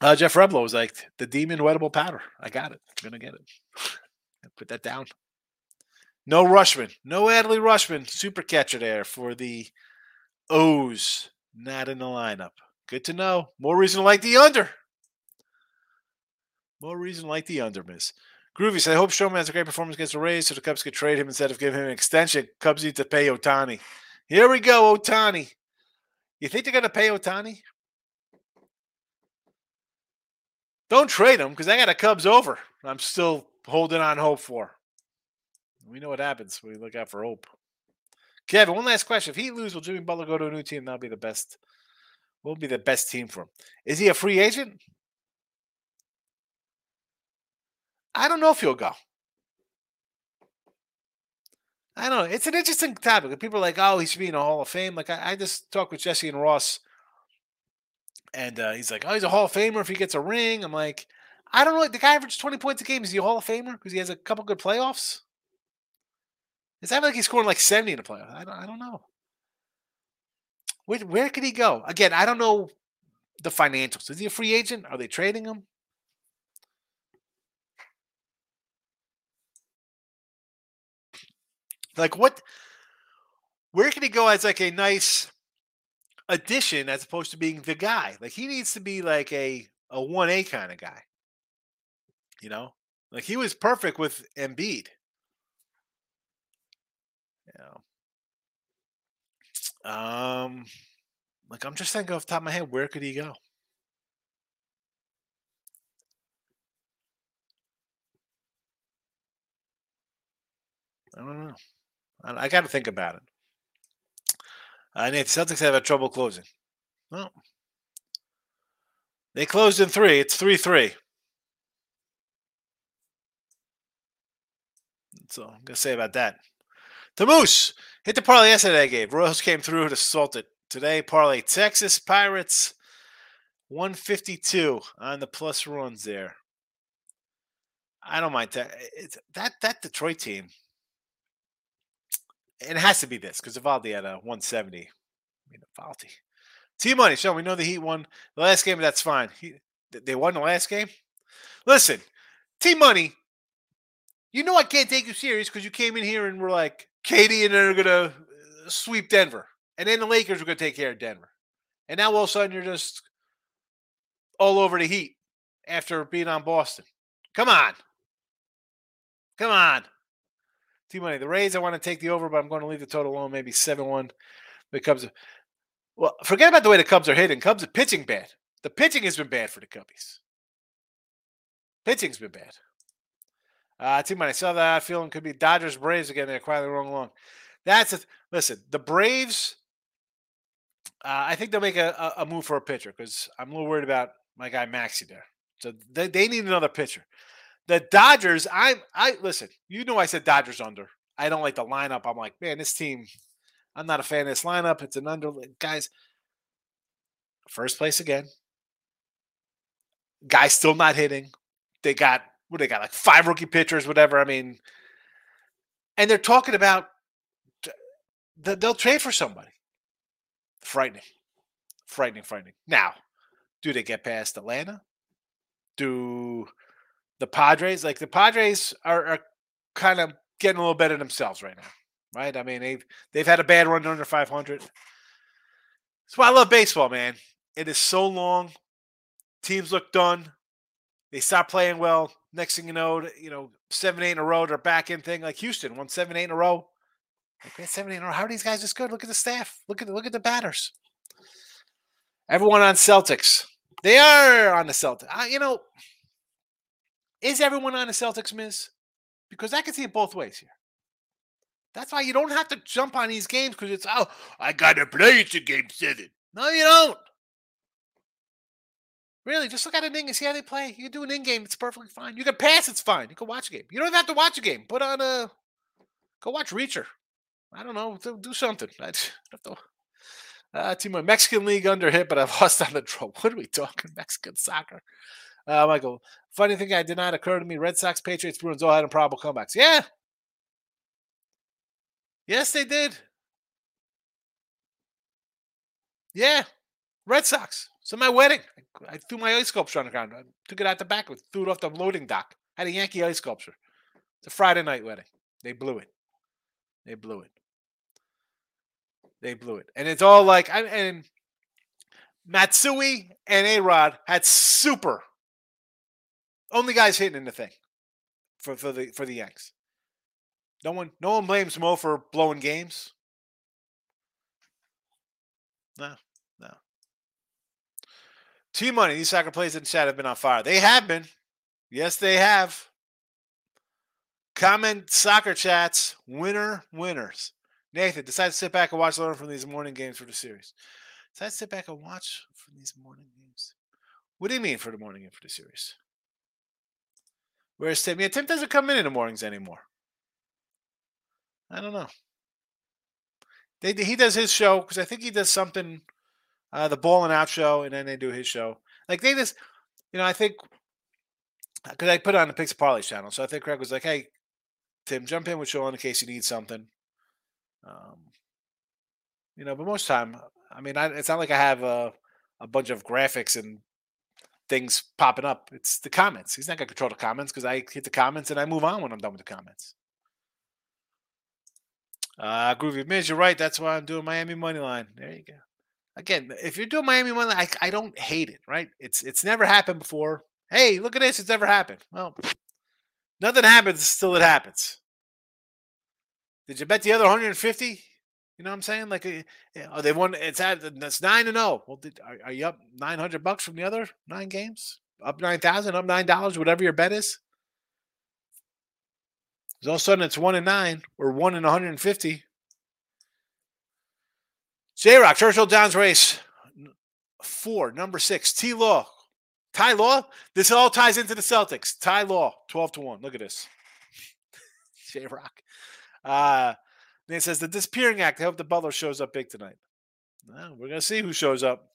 Uh, Jeff Reblo was like the demon wettable powder. I got it. I'm gonna get it. Put that down. No Rutschman, No Adley Rutschman, Super catcher there for the O's. Not in the lineup. Good to know. More reason to like the under. More reason to like the under, miss. Groovy said, I hope Stroman has a great performance against the Rays so the Cubs could trade him instead of giving him an extension. Cubs need to pay Ohtani. Here we go, Ohtani. You think they're going to pay Ohtani? Don't trade him because I got a Cubs over. I'm still holding on hope for. We know what happens when we look out for hope. Kevin, one last question. If he lose, will Jimmy Butler go to a new team? That'll be the best. Will be the best team for him. Is he a free agent? I don't know if he'll go. I don't know. It's an interesting topic. People are like, "Oh, he should be in a Hall of Fame." Like I, I just talked with Jesse and Ross, and uh, he's like, "Oh, he's a Hall of Famer if he gets a ring." I'm like, I don't know. The guy averaged 20 points a game. Is he a Hall of Famer because he has a couple good playoffs? Is that like he's scoring like 70 in a playoff? I don't, I don't know. Where, where could he go? Again, I don't know the financials. Is he a free agent? Are they trading him? Like what? Where can he go as like a nice addition as opposed to being the guy? Like he needs to be like a a one A kind of guy. You know, like he was perfect with Embiid. You know, um, like I'm just thinking off the top of my head, where could he go? I don't know. I, I got to think about it. I need Celtics have had trouble closing. Well, they closed in three. It's three three. So I'm gonna say about that. The Moose hit the parlay yesterday. I gave Royals came through to salt it today. Parlay Texas Pirates 152 on the plus runs there. I don't mind that. It's that that Detroit team it has to be this because Eovaldi had a 170. I mean, Eovaldi. T Money, Sean, we know the Heat won the last game. That's fine. He, they won the last game. Listen, T Money, you know I can't take you serious because you came in here and were like, KD and they're going to uh, sweep Denver. And then the Lakers are going to take care of Denver. And now all of a sudden you're just all over the Heat after being on Boston. Come on. Come on. T money. The Rays, I want to take the over, but I'm going to leave the total alone, maybe 7 1. The Cubs. Well, forget about the way the Cubs are hitting. Cubs are pitching bad. The pitching has been bad for the Cubbies. Pitching's been bad. Uh, T money. I saw that feeling could be Dodgers Braves again. They're quietly rolling along. That's a listen. The Braves. Uh, I think they'll make a, a move for a pitcher because I'm a little worried about my guy Maxey there. So they, they need another pitcher. The Dodgers, I'm I listen, you know I said Dodgers under. I don't like the lineup. I'm like, man, this team, I'm not a fan of this lineup. It's an under guys. First place again. Guys still not hitting. They got what they got like five rookie pitchers, whatever. I mean, and they're talking about they'll trade for somebody. Frightening, frightening, frightening. Now, do they get past Atlanta? Do the Padres, like the Padres are, are kind of getting a little better themselves right now, right? I mean, they've they've had a bad run under 500. That's why I love baseball, man. It is so long. Teams look done. They stop playing well. Next thing you know, you know, seven, eight in a row, they're back in thing. Like Houston won seven, eight in a row. Like, seven, eight in a row. How are these guys this good? Look at the staff. Look at look at the batters. Everyone on Celtics. They are on the Celtics. You know, is everyone on the Celtics, Miz? Because I can see it both ways here. That's why you don't have to jump on these games because it's, oh, I got to play it to game seven. No, you don't. Really, just look at an in and see how they play. You can do an in game, it's perfectly fine. You can pass, it's fine. You can watch a game. You don't have to watch a game. Put on a, go watch Reacher. I don't know, do, something. I have to, uh, team of Mexican League under hit, but I've lost on the draw. What are we talking? Mexican soccer. Uh, Michael, funny thing I did not occur to me: Red Sox, Patriots, Bruins all had improbable comebacks. Yeah, yes, they did. Yeah, Red Sox. So my wedding, I, threw my ice sculpture on the ground. I took it out the back, threw it off the loading dock. I Had a Yankee ice sculpture. It's a Friday night wedding. They blew it. They blew it. They blew it, and it's all like I, and Matsui and A Rod had super only guys hitting in the thing for, for the for the Yanks. No one no one blames Mo for blowing games. No. T Money, these soccer plays in chat have been on fire. They have been. Yes, they have. Comment soccer chats, winner, winners. Nathan, decide to sit back and watch learn from these morning games for the series. Decide to sit back and watch from these morning games. What do you mean for the morning game for the series? Where's Tim? Yeah, Tim doesn't come in in the mornings anymore. I don't know. They, he does his show because I think he does something, uh, the ball and out show, and then they do his show. Like they just, you know, I think because I put it on the Picks Parlay channel, so I think Craig was like, "Hey, Tim, jump in with Sean in case you need something." Um, you know, but most time, I mean, I, it's not like I have a a bunch of graphics and things popping up. It's the comments. He's not to control the comments because I hit the comments and I move on when I'm done with the comments. Uh, Groovy Miz, you're right. That's why I'm doing Miami money line. There you go. Again, if you're doing Miami money I, I don't hate it. Right? It's it's never happened before. Hey, look at this. It's never happened. Well, nothing happens till it happens. Did you bet the other 150? You know what I'm saying? Like, eh, eh, oh, they won. It's at that's nine zero. Oh. Well, did, are, are you up 900 bucks from the other nine games? Up nine thousand, up nine dollars, whatever your bet is. All of a sudden, it's one and nine or one and 150. J Rock, Churchill Downs race four, number six, T Law. Ty Law, this all ties into the Celtics. Ty Law, 12 to 1. Look at this. J Rock. Uh, and it says the disappearing act. I hope the Butler shows up big tonight. Well, we're gonna see who shows up.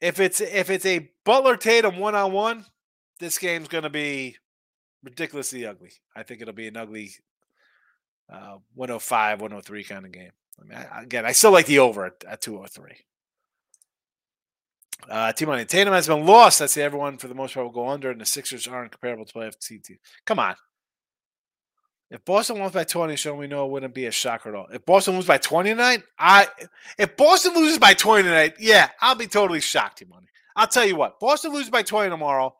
If it's if it's a Butler Tatum one on one, this game's gonna be ridiculously ugly. I think it'll be an ugly uh, 105, 103 kind of game. I mean, I, again, I still like the over at, at 203. Uh, Team Money Tatum has been lost. I'd say everyone for the most part will go under, and the Sixers aren't comparable to playoff team. Come on. If Boston wins by 20, show we know it wouldn't be a shocker at all. If Boston loses by 20 tonight, I if Boston loses by 20 tonight, yeah, I'll be totally shocked, Team Money. I'll tell you what, Boston loses by 20 tomorrow.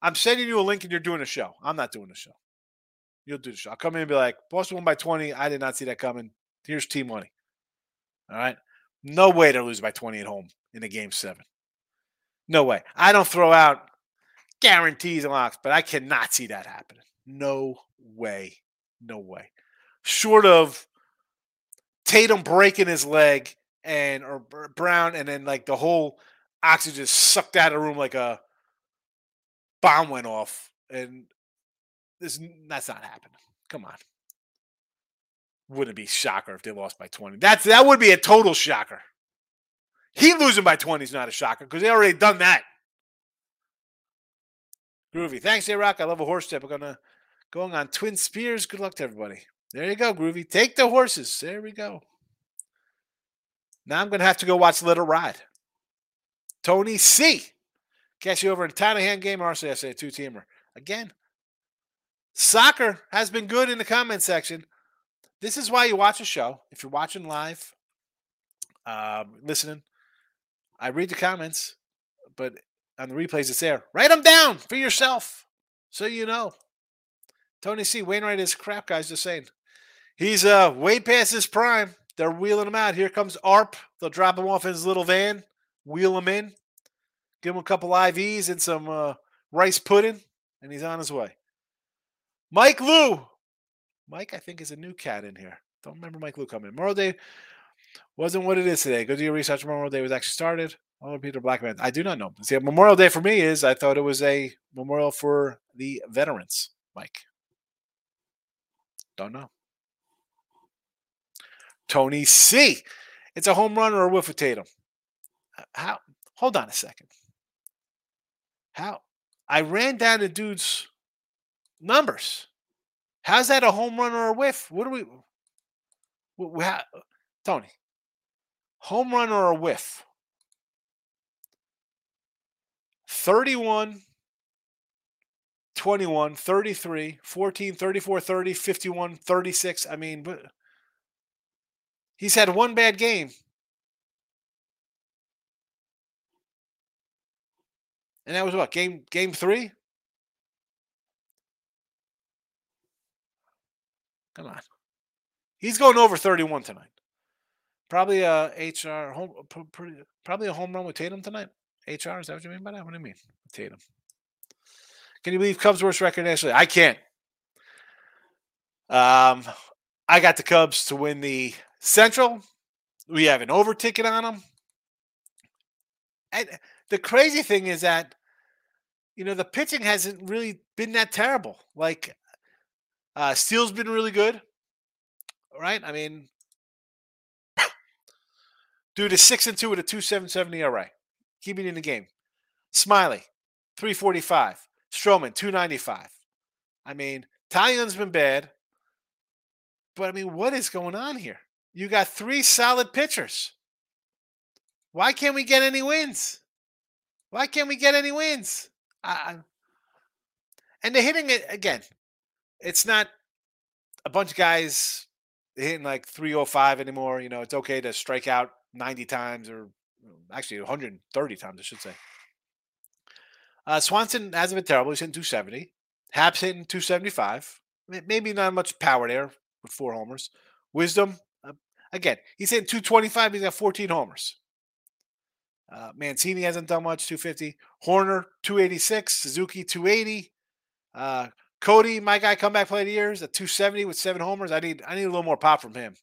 I'm sending you a link and you're doing a show. I'm not doing a show. You'll do the show. I'll come in and be like, Boston won by 20. I did not see that coming. Here's team money. All right. No way to lose by 20 at home in a game seven. No way. I don't throw out guarantees and locks, but I cannot see that happening. No way. No way. Short of Tatum breaking his leg and or Brown and then like the whole oxygen sucked out of the room like a bomb went off, and this that's not happening. Come on. Wouldn't be shocker if they lost by 20. That's that would be a total shocker. He losing by 20 is not a shocker because they already done that. Groovy. Thanks, A Rock. I love a horse tip. We're gonna going on Twin Spires. Good luck to everybody. There you go, Groovy. Take the horses. There we go. Now I'm gonna have to go watch Little Ride. Tony C. Catch you over in Tanahan game RCS, a two teamer. Again, soccer has been good in the comment section. This is why you watch a show. If you're watching live, um, listening, I read the comments, but on the replays, it's there. Write them down for yourself so you know. Tony C. Wainwright is crap, guys. Just saying. He's uh way past his prime. They're wheeling him out. Here comes ARP. They'll drop him off in his little van, wheel him in. Give him a couple IVs and some uh, rice pudding, and he's on his way. Mike Lou. Mike, I think, is a new cat in here. Don't remember Mike Lou coming. Memorial Day wasn't what it is today. Go do your research. Memorial Day was actually started. Oh, Peter Blackman. I do not know. See, Memorial Day for me is I thought it was a memorial for the veterans, Mike. Don't know. Tony C. It's a home run or a whiff of Tatum. Uh, how? Hold on a second. How? I ran down the dude's numbers. How's that a home run or a whiff? What do we? How, Tony, home run or a whiff. 31, 21, 33, 14, 34, 30, 51, 36. I mean, but he's had one bad game. And that was what? Game game 3? Come on. He's going over 31 tonight. Probably a HR home, probably a home run with Tatum tonight. HR is that what you mean by that? What do you mean, Tatum? Can you believe Cubs' worst record nationally? I can't. Um, I got the Cubs to win the Central. We have an over ticket on them. And the crazy thing is that, you know, the pitching hasn't really been that terrible. Like, uh, Steele's been really good, right? I mean, dude is six and two with a two seven seven ERA, keeping in the game. Smyly, three forty five. Stroman, two ninety five. I mean, Taillon's been bad, but I mean, what is going on here? You got three solid pitchers. Why can't we get any wins? Why can't we get any wins? I, and the hitting it again. It's not a bunch of guys hitting like 305 anymore. You know, it's okay to strike out 90 times or actually 130 times, I should say. Uh, Swanson hasn't been terrible. He's hitting 270. Happ's hitting 275. Maybe not much power there with four homers. Wisdom, uh, again, he's hitting 225. He's got 14 homers. Uh, Mancini hasn't done much, 250. Hoerner, 286. Suzuki, 280. Uh, Cody, my guy, comeback play of the years at 270 with seven homers. I need I need a little more pop from him.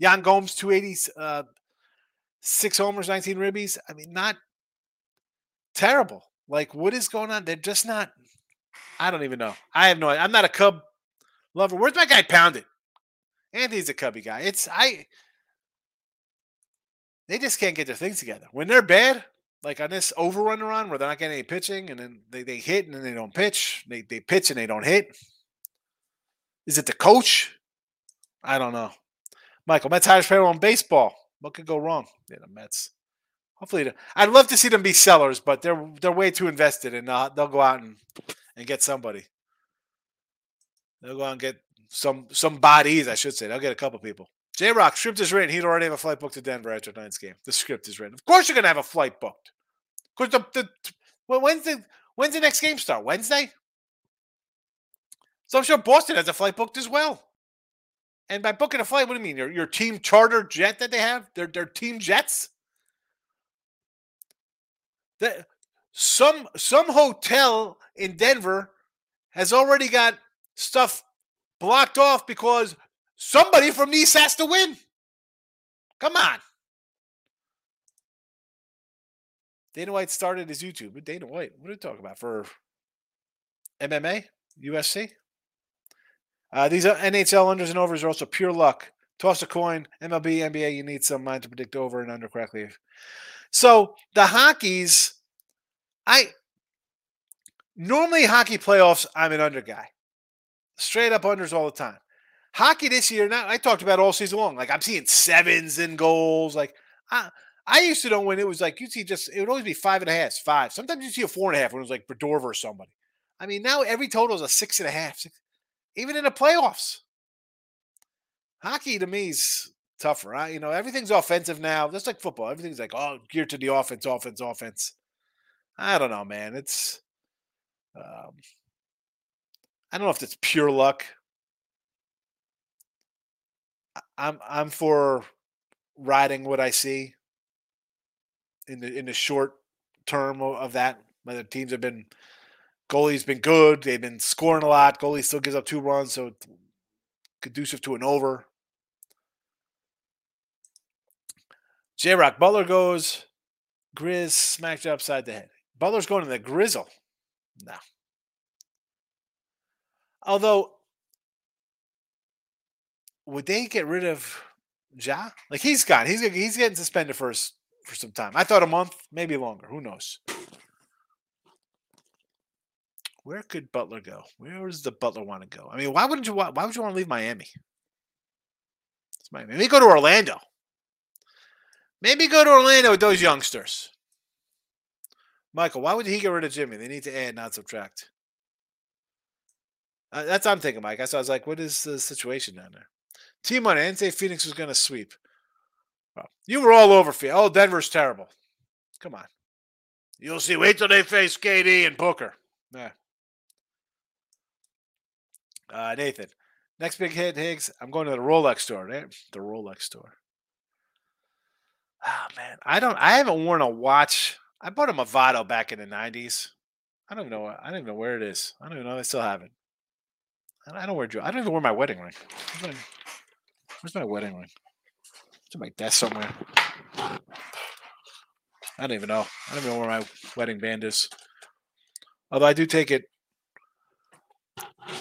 Yan Gomes, 280, uh, six homers, 19 ribbies. I mean, not terrible. Like, what is going on? They're just not. I don't even know. I have no. I'm not a Cub lover. Where's my guy Pounded? Anthony's a Cubby guy. It's I. They just can't get their things together. When they're bad, like on this overrun run where they're not getting any pitching and then they, they hit and then they don't pitch. They they pitch and they don't hit. Is it the coach? I don't know. Michael, Mets highest payroll in baseball. What could go wrong? Yeah, the Mets. Hopefully, I'd love to see them be sellers, but they're they're way too invested, and uh, they'll go out and, and get somebody. They'll go out and get some some bodies, I should say. They'll get a couple people. J Rock, script is written. He'd already have a flight booked to Denver after tonight's game. The script is written. Of course, you're gonna have a flight booked. Because the, the well, when's the when's the next game start? Wednesday. So I'm sure Boston has a flight booked as well. And by booking a flight, what do you mean? Your your team charter jet that they have? Their their team jets? some some hotel in Denver has already got stuff blocked off because somebody from East has to win. Come on. Dana White started his YouTube. Dana White, what are you talking about? For MMA? UFC? Uh, these NHL unders and overs are also pure luck. Toss a coin. MLB, NBA, you need some mind to predict over and under correctly. So the hockey's, I normally hockey playoffs, I'm an under guy. Straight up unders all the time. Hockey this year, now I talked about all season long. Like I'm seeing sevens and goals. Like I I used to know when it was like you see just it would always be five and a half, five. Sometimes you see a four and a half when it was like Berdorva or somebody. I mean, now every total is a six and a half, six, even in the playoffs. Hockey to me is tougher. I, you know, everything's offensive now. Just like football, everything's like oh geared to the offense, offense, offense. I don't know, man. It's um, I don't know if it's pure luck. I'm I'm for riding what I see in the in the short term of that. The teams have been goalie's been good. They've been scoring a lot. Goalie still gives up two runs, so conducive to an over. J Rock Butler goes. Grizz smacked you upside the head. Butler's going to the Grizzle. No. Although, would they get rid of Ja? Like he's gone. He's he's getting suspended for for some time. I thought a month, maybe longer. Who knows? Where could Butler go? Where does the Butler want to go? I mean, why wouldn't you? Why would you want to leave Miami? It's Miami. Maybe go to Orlando. Maybe go to Orlando with those youngsters. Michael, why would he get rid of Jimmy? They need to add, not subtract. Uh, that's what I'm thinking, Mike. So I was like, what is the situation down there? Team didn't say Phoenix was going to sweep. Well, you were all over Phoenix. Oh, Denver's terrible. Come on. You'll see. Wait till they face KD and Booker. Yeah. Uh, Nathan, next big hit, Higgs. I'm going to the Rolex store. Right? The Rolex store. Oh man, I don't. I haven't worn a watch. I bought a Movado back in the '90s. I don't even know. I don't even know where it is. I don't even know. I still have it. I don't wear. I don't even wear my wedding ring. Where's my wedding ring? It's in my desk somewhere. I don't even know. I don't even know where my wedding band is. Although I do take it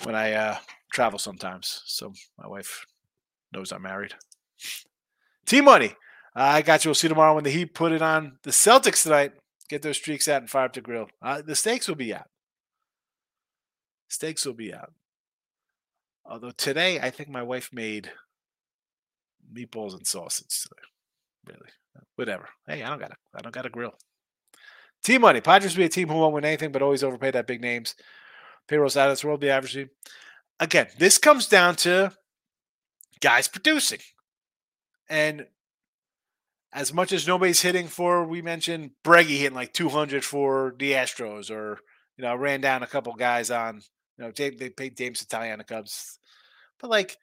when I uh, travel sometimes, so my wife knows I'm married. T Money, uh, I got you. We'll see you tomorrow when the Heat put it on the Celtics tonight. Get those streaks out and fire up the grill. Uh, the steaks will be out. Steaks will be out. Although today, I think my wife made meatballs and sausage today. Really, whatever. Hey, I don't got a, I don't got a grill. Team money. Padres will be a team who won't win anything, but always overpay that big names. payrolls Payroll status will be averaging. Again, this comes down to guys producing, and as much as nobody's hitting for, we mentioned Breggy hitting like 200 for the Astros, or you know, ran down a couple guys on. You know, they, they paid Jameson Taillon the Cubs, but like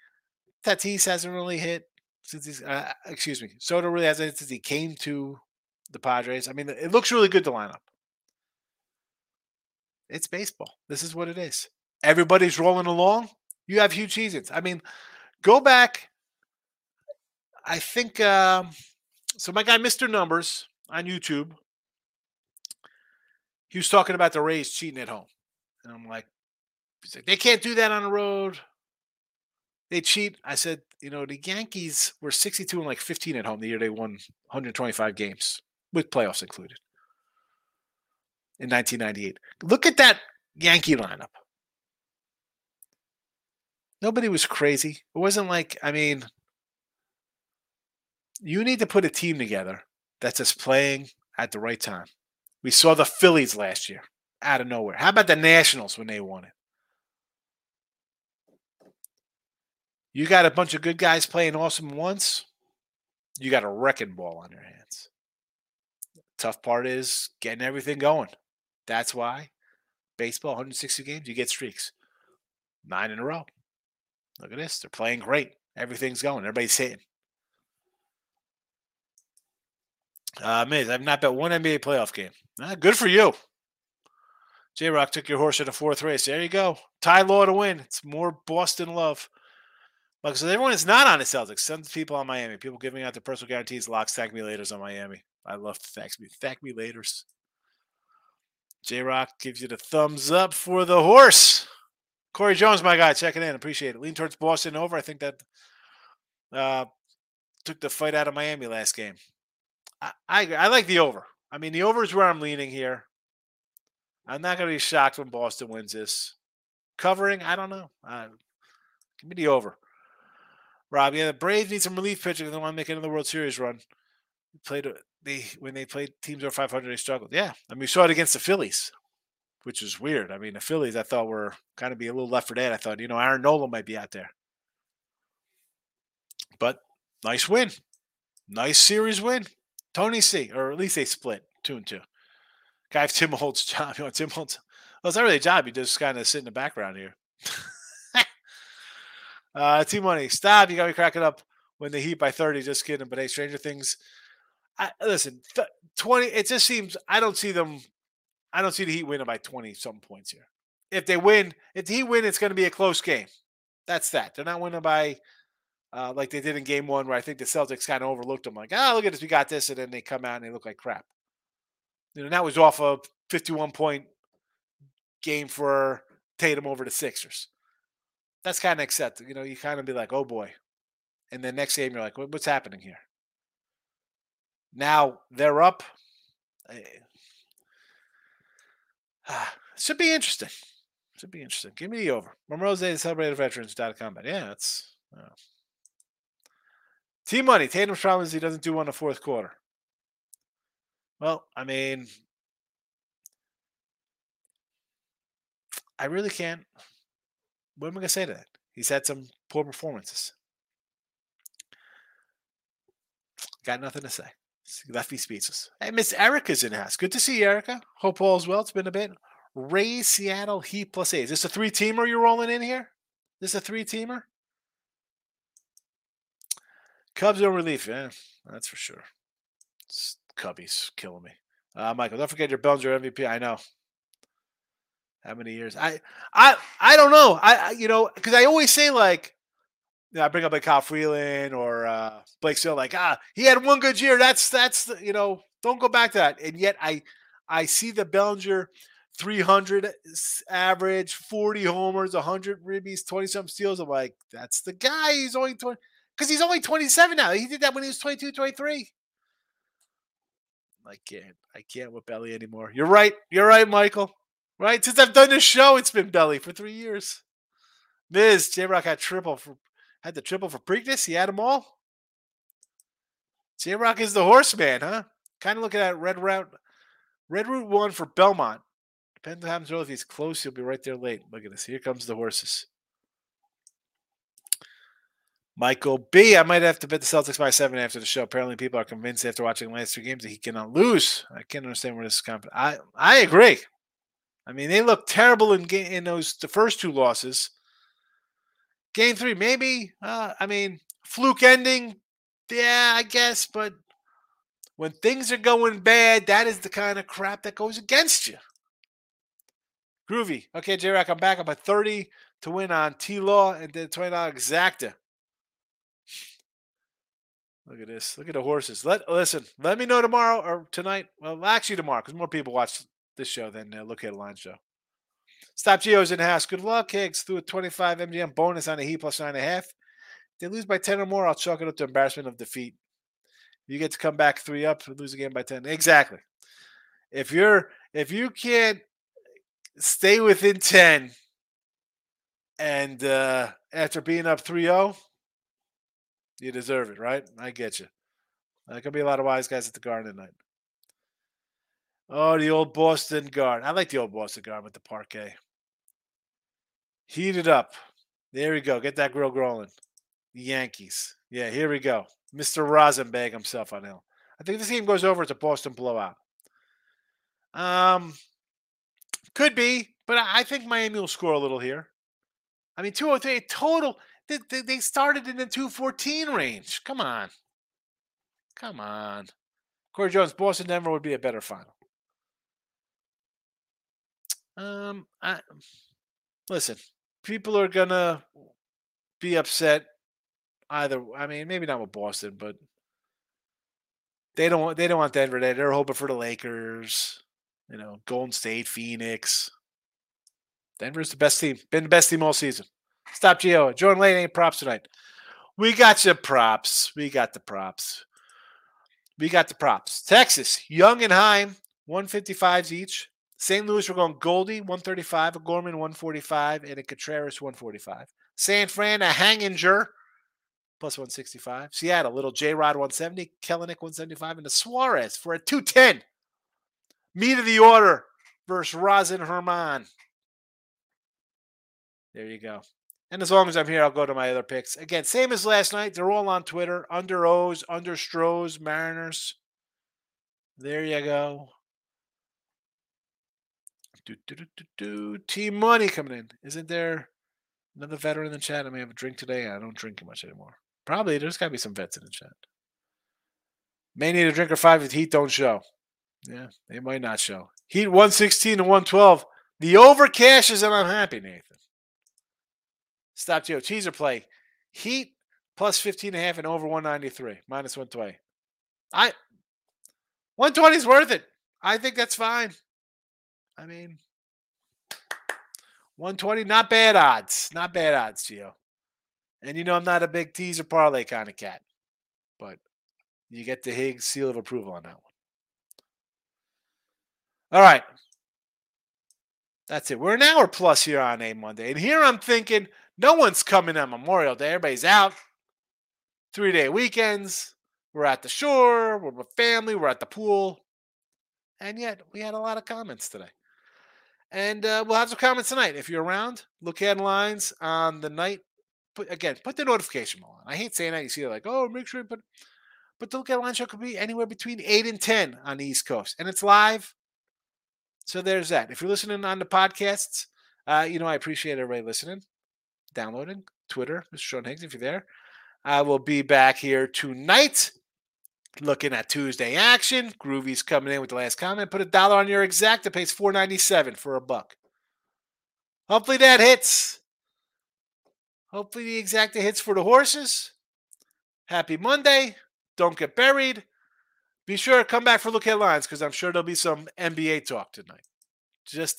Tatis hasn't really hit since he's. Uh, excuse me, Soto really hasn't since he came to the Padres. I mean, it looks really good. The lineup. It's baseball. This is what it is. Everybody's rolling along. You have huge seasons. I mean, go back. I think. Um, so my guy, Mr. Numbers on YouTube, he was talking about the Rays cheating at home. And I'm like, like, they can't do that on the road. They cheat. I said, you know, the Yankees were 62 and like 15 at home the year they won 125 games with playoffs included in 1998. Look at that Yankee lineup. Nobody was crazy. It wasn't like, I mean, you need to put a team together that's just playing at the right time. We saw the Phillies last year out of nowhere. How about the Nationals when they won it? You got a bunch of good guys playing awesome once. You got a wrecking ball on your hands. Tough part is getting everything going. That's why baseball, 160 games, you get streaks. Nine in a row. Look at this. They're playing great. Everything's going. Everybody's hitting. Uh, Miz, I've not bet one NBA playoff game. Ah, good for you. J Rock took your horse in the fourth race. There you go. Ty Law to win. It's more Boston love. Look, so everyone is not on the Celtics. Some people on Miami. People giving out their personal guarantees, locks, thank me laters on Miami. I love to thank me. Thank me laters. J Rock gives you the thumbs up for the horse. Corey Jones, my guy, checking in. Appreciate it. Lean towards Boston over. I think that uh, took the fight out of Miami last game. I, I, I like the over. I mean, the over is where I'm leaning here. I'm not going to be shocked when Boston wins this. Covering, I don't know. Uh, give me the over. Rob, yeah, the Braves need some relief pitching. They want to make another World Series run. played uh, they when they played teams over 500, they struggled. Yeah, I mean, we saw it against the Phillies, which was weird. I mean, the Phillies, I thought were kind of be a little left for dead. I thought, you know, Aaron Nola might be out there, but nice win, nice series win. Tony C, or at least they split two and two. Guy, Tim Holtz job, you know, Tim Holtz. Well, it's not really a job. You just kind of sit in the background here. uh, T Money, stop. You got me cracking up when they heat by 30. Just kidding. But hey, Stranger Things I, listen, th- 20, it just seems, I don't see them, I don't see the Heat winning by 20 some points here. If they win, if the Heat win, it's going to be a close game. That's that. They're not winning by, uh, like they did in game one, where I think the Celtics kind of overlooked them, like, ah, oh, look at this, we got this. And then they come out and they look like crap. You know, that was off a 51 point game for Tatum over the Sixers. That's kind of accepted. You know, you kind of be like, oh boy. And then next game, you're like, what's happening here? Now they're up. Eh, should be interesting. Should be interesting. Give me the over. Memorial Day, celebrated veterans.com. But yeah, it's uh, team money. Tatum's problem is he doesn't do one in the fourth quarter. Well, I mean, I really can't. What am I going to say to that? He's had some poor performances. Got nothing to say. Left me speechless. Hey, Miss Erica's in the house. Good to see you, Erica. Hope all's well. It's been a bit. Rays, Seattle, Heat plus eight. Is this a three teamer you're rolling in here? Is this a three teamer? Cubs are relief. Yeah, that's for sure. It's Cubbies killing me. Uh, Michael, don't forget your Bellinger MVP. I know. How many years? I I I don't know. I, I you know because I always say like, you know, I bring up like Kyle Freeland or uh, Blake Still like ah he had one good year. That's that's the, you know don't go back to that. And yet I I see the Bellinger 300 average, 40 homers, 100 ribbies, 20 some steals. I'm like that's the guy. He's only 20 because he's only 27 now. He did that when he was 22, 23. I can't. I can't with Belly anymore. You're right. You're right, Michael. Right? Since I've done this show, it's been Belly for three years. Miz, J Rock had triple for had the triple for Preakness. He had them all. J Rock is the horseman, huh? Kind of looking at Red Route. Red Route one for Belmont. Depends on how happens If he's close, he'll be right there late. Look at this. Here comes the horses. Michael B. I might have to bet the Celtics by seven after the show. Apparently, people are convinced after watching the last two games that he cannot lose. I can't understand where this is coming. I I agree. I mean, they look terrible in game, in those the first two losses. Game three, maybe. Uh, I mean, fluke ending. Yeah, I guess. But when things are going bad, that is the kind of crap that goes against you. Groovy. Okay, J Rock, I'm back. I'm at 30 to win on T Law and then $20 exacta. Look at this. Look at the horses. Let listen. Let me know tomorrow or tonight. Well, actually tomorrow, because more people watch this show than uh, look at a line show. Stop Geo's in the house. Good luck, Higgs. Through a 25 MGM bonus on a Heat plus nine and a half. If they lose by 10 or more, I'll chalk it up to embarrassment of defeat. You get to come back three up, and lose again by 10. Exactly. If you're if you can't stay within 10 and uh after being up 3-0, you deserve it, right? I get you. There could be a lot of wise guys at the Garden tonight. Oh, the old Boston Garden. I like the old Boston Garden with the parquet. Heat it up. There we go. Get that grill growing. The Yankees. Yeah, here we go. Mr. Rosenbag himself on hill. I think this game goes over. It's a Boston blowout. Um, could be, but I think Miami will score a little here. I mean, 203 total. They, they, they started in the 214 range. Come on. Come on. Corey Jones, Boston, Denver would be a better final. Um, I listen. People are gonna be upset. Either, I mean, maybe not with Boston, but they don't want they don't want Denver. They they're hoping for the Lakers. You know, Golden State, Phoenix. Denver's the best team. Been the best team all season. Stop Geo. Jordan Lane ain't props tonight. We got you props. We got the props. We got the props. Texas, Jung and Heim, 155s each. St. Louis, we're going Goldie, 135, a Gorman, 145, and a Contreras, 145. San Fran, a Haniger, plus 165. Seattle, little J Rod, 170. Kelenic, 175. And a Suarez for a 210. Meat of the order versus Rosin Germán. There you go. And as long as I'm here, I'll go to my other picks. Again, same as last night. They're all on Twitter. Under O's, under Stros, Mariners. There you go. Do. Team money coming in. Isn't there another veteran in the chat? I may have a drink today. I don't drink much anymore. Probably there's got to be some vets in the chat. May need a drink or five if Heat don't show. Yeah, they might not show. Heat 116 and 112. The over cashes, and I'm happy, Nathan. Stop Joe. Teaser play. Heat plus 15 and a half and over 193. Minus 120. I 120 is worth it. I think that's fine. I mean 120, not bad odds. Not bad odds, Gio. And you know I'm not a big teaser parlay kind of cat. But you get the Higgs seal of approval on that one. All right. That's it. We're an hour plus here on a Monday. And here I'm thinking – no one's coming on Memorial Day. Everybody's out. Three day weekends. We're at the shore. We're with family. We're at the pool. and yet we had a lot of comments today. And uh, we'll have some comments tonight. If you're around, look at lines on the night. Put again, put the notification bell on. I hate saying that. You see it like, oh, make sure you put. But the look at line show could be anywhere between eight and ten on the East Coast, and it's live. So there's that. If you're listening on the podcasts, uh, you know I appreciate everybody listening, downloading. Twitter, Mr. Sean Higgs, if you're there. I will be back here tonight looking at Tuesday action. Groovy's coming in with the last comment. Put a dollar on your exact. It pays four ninety seven for a buck. Hopefully that hits. Hopefully the exacta hits for the horses. Happy Monday. Don't get buried. Be sure to come back for look at lines because I'm sure there'll be some NBA talk tonight. Just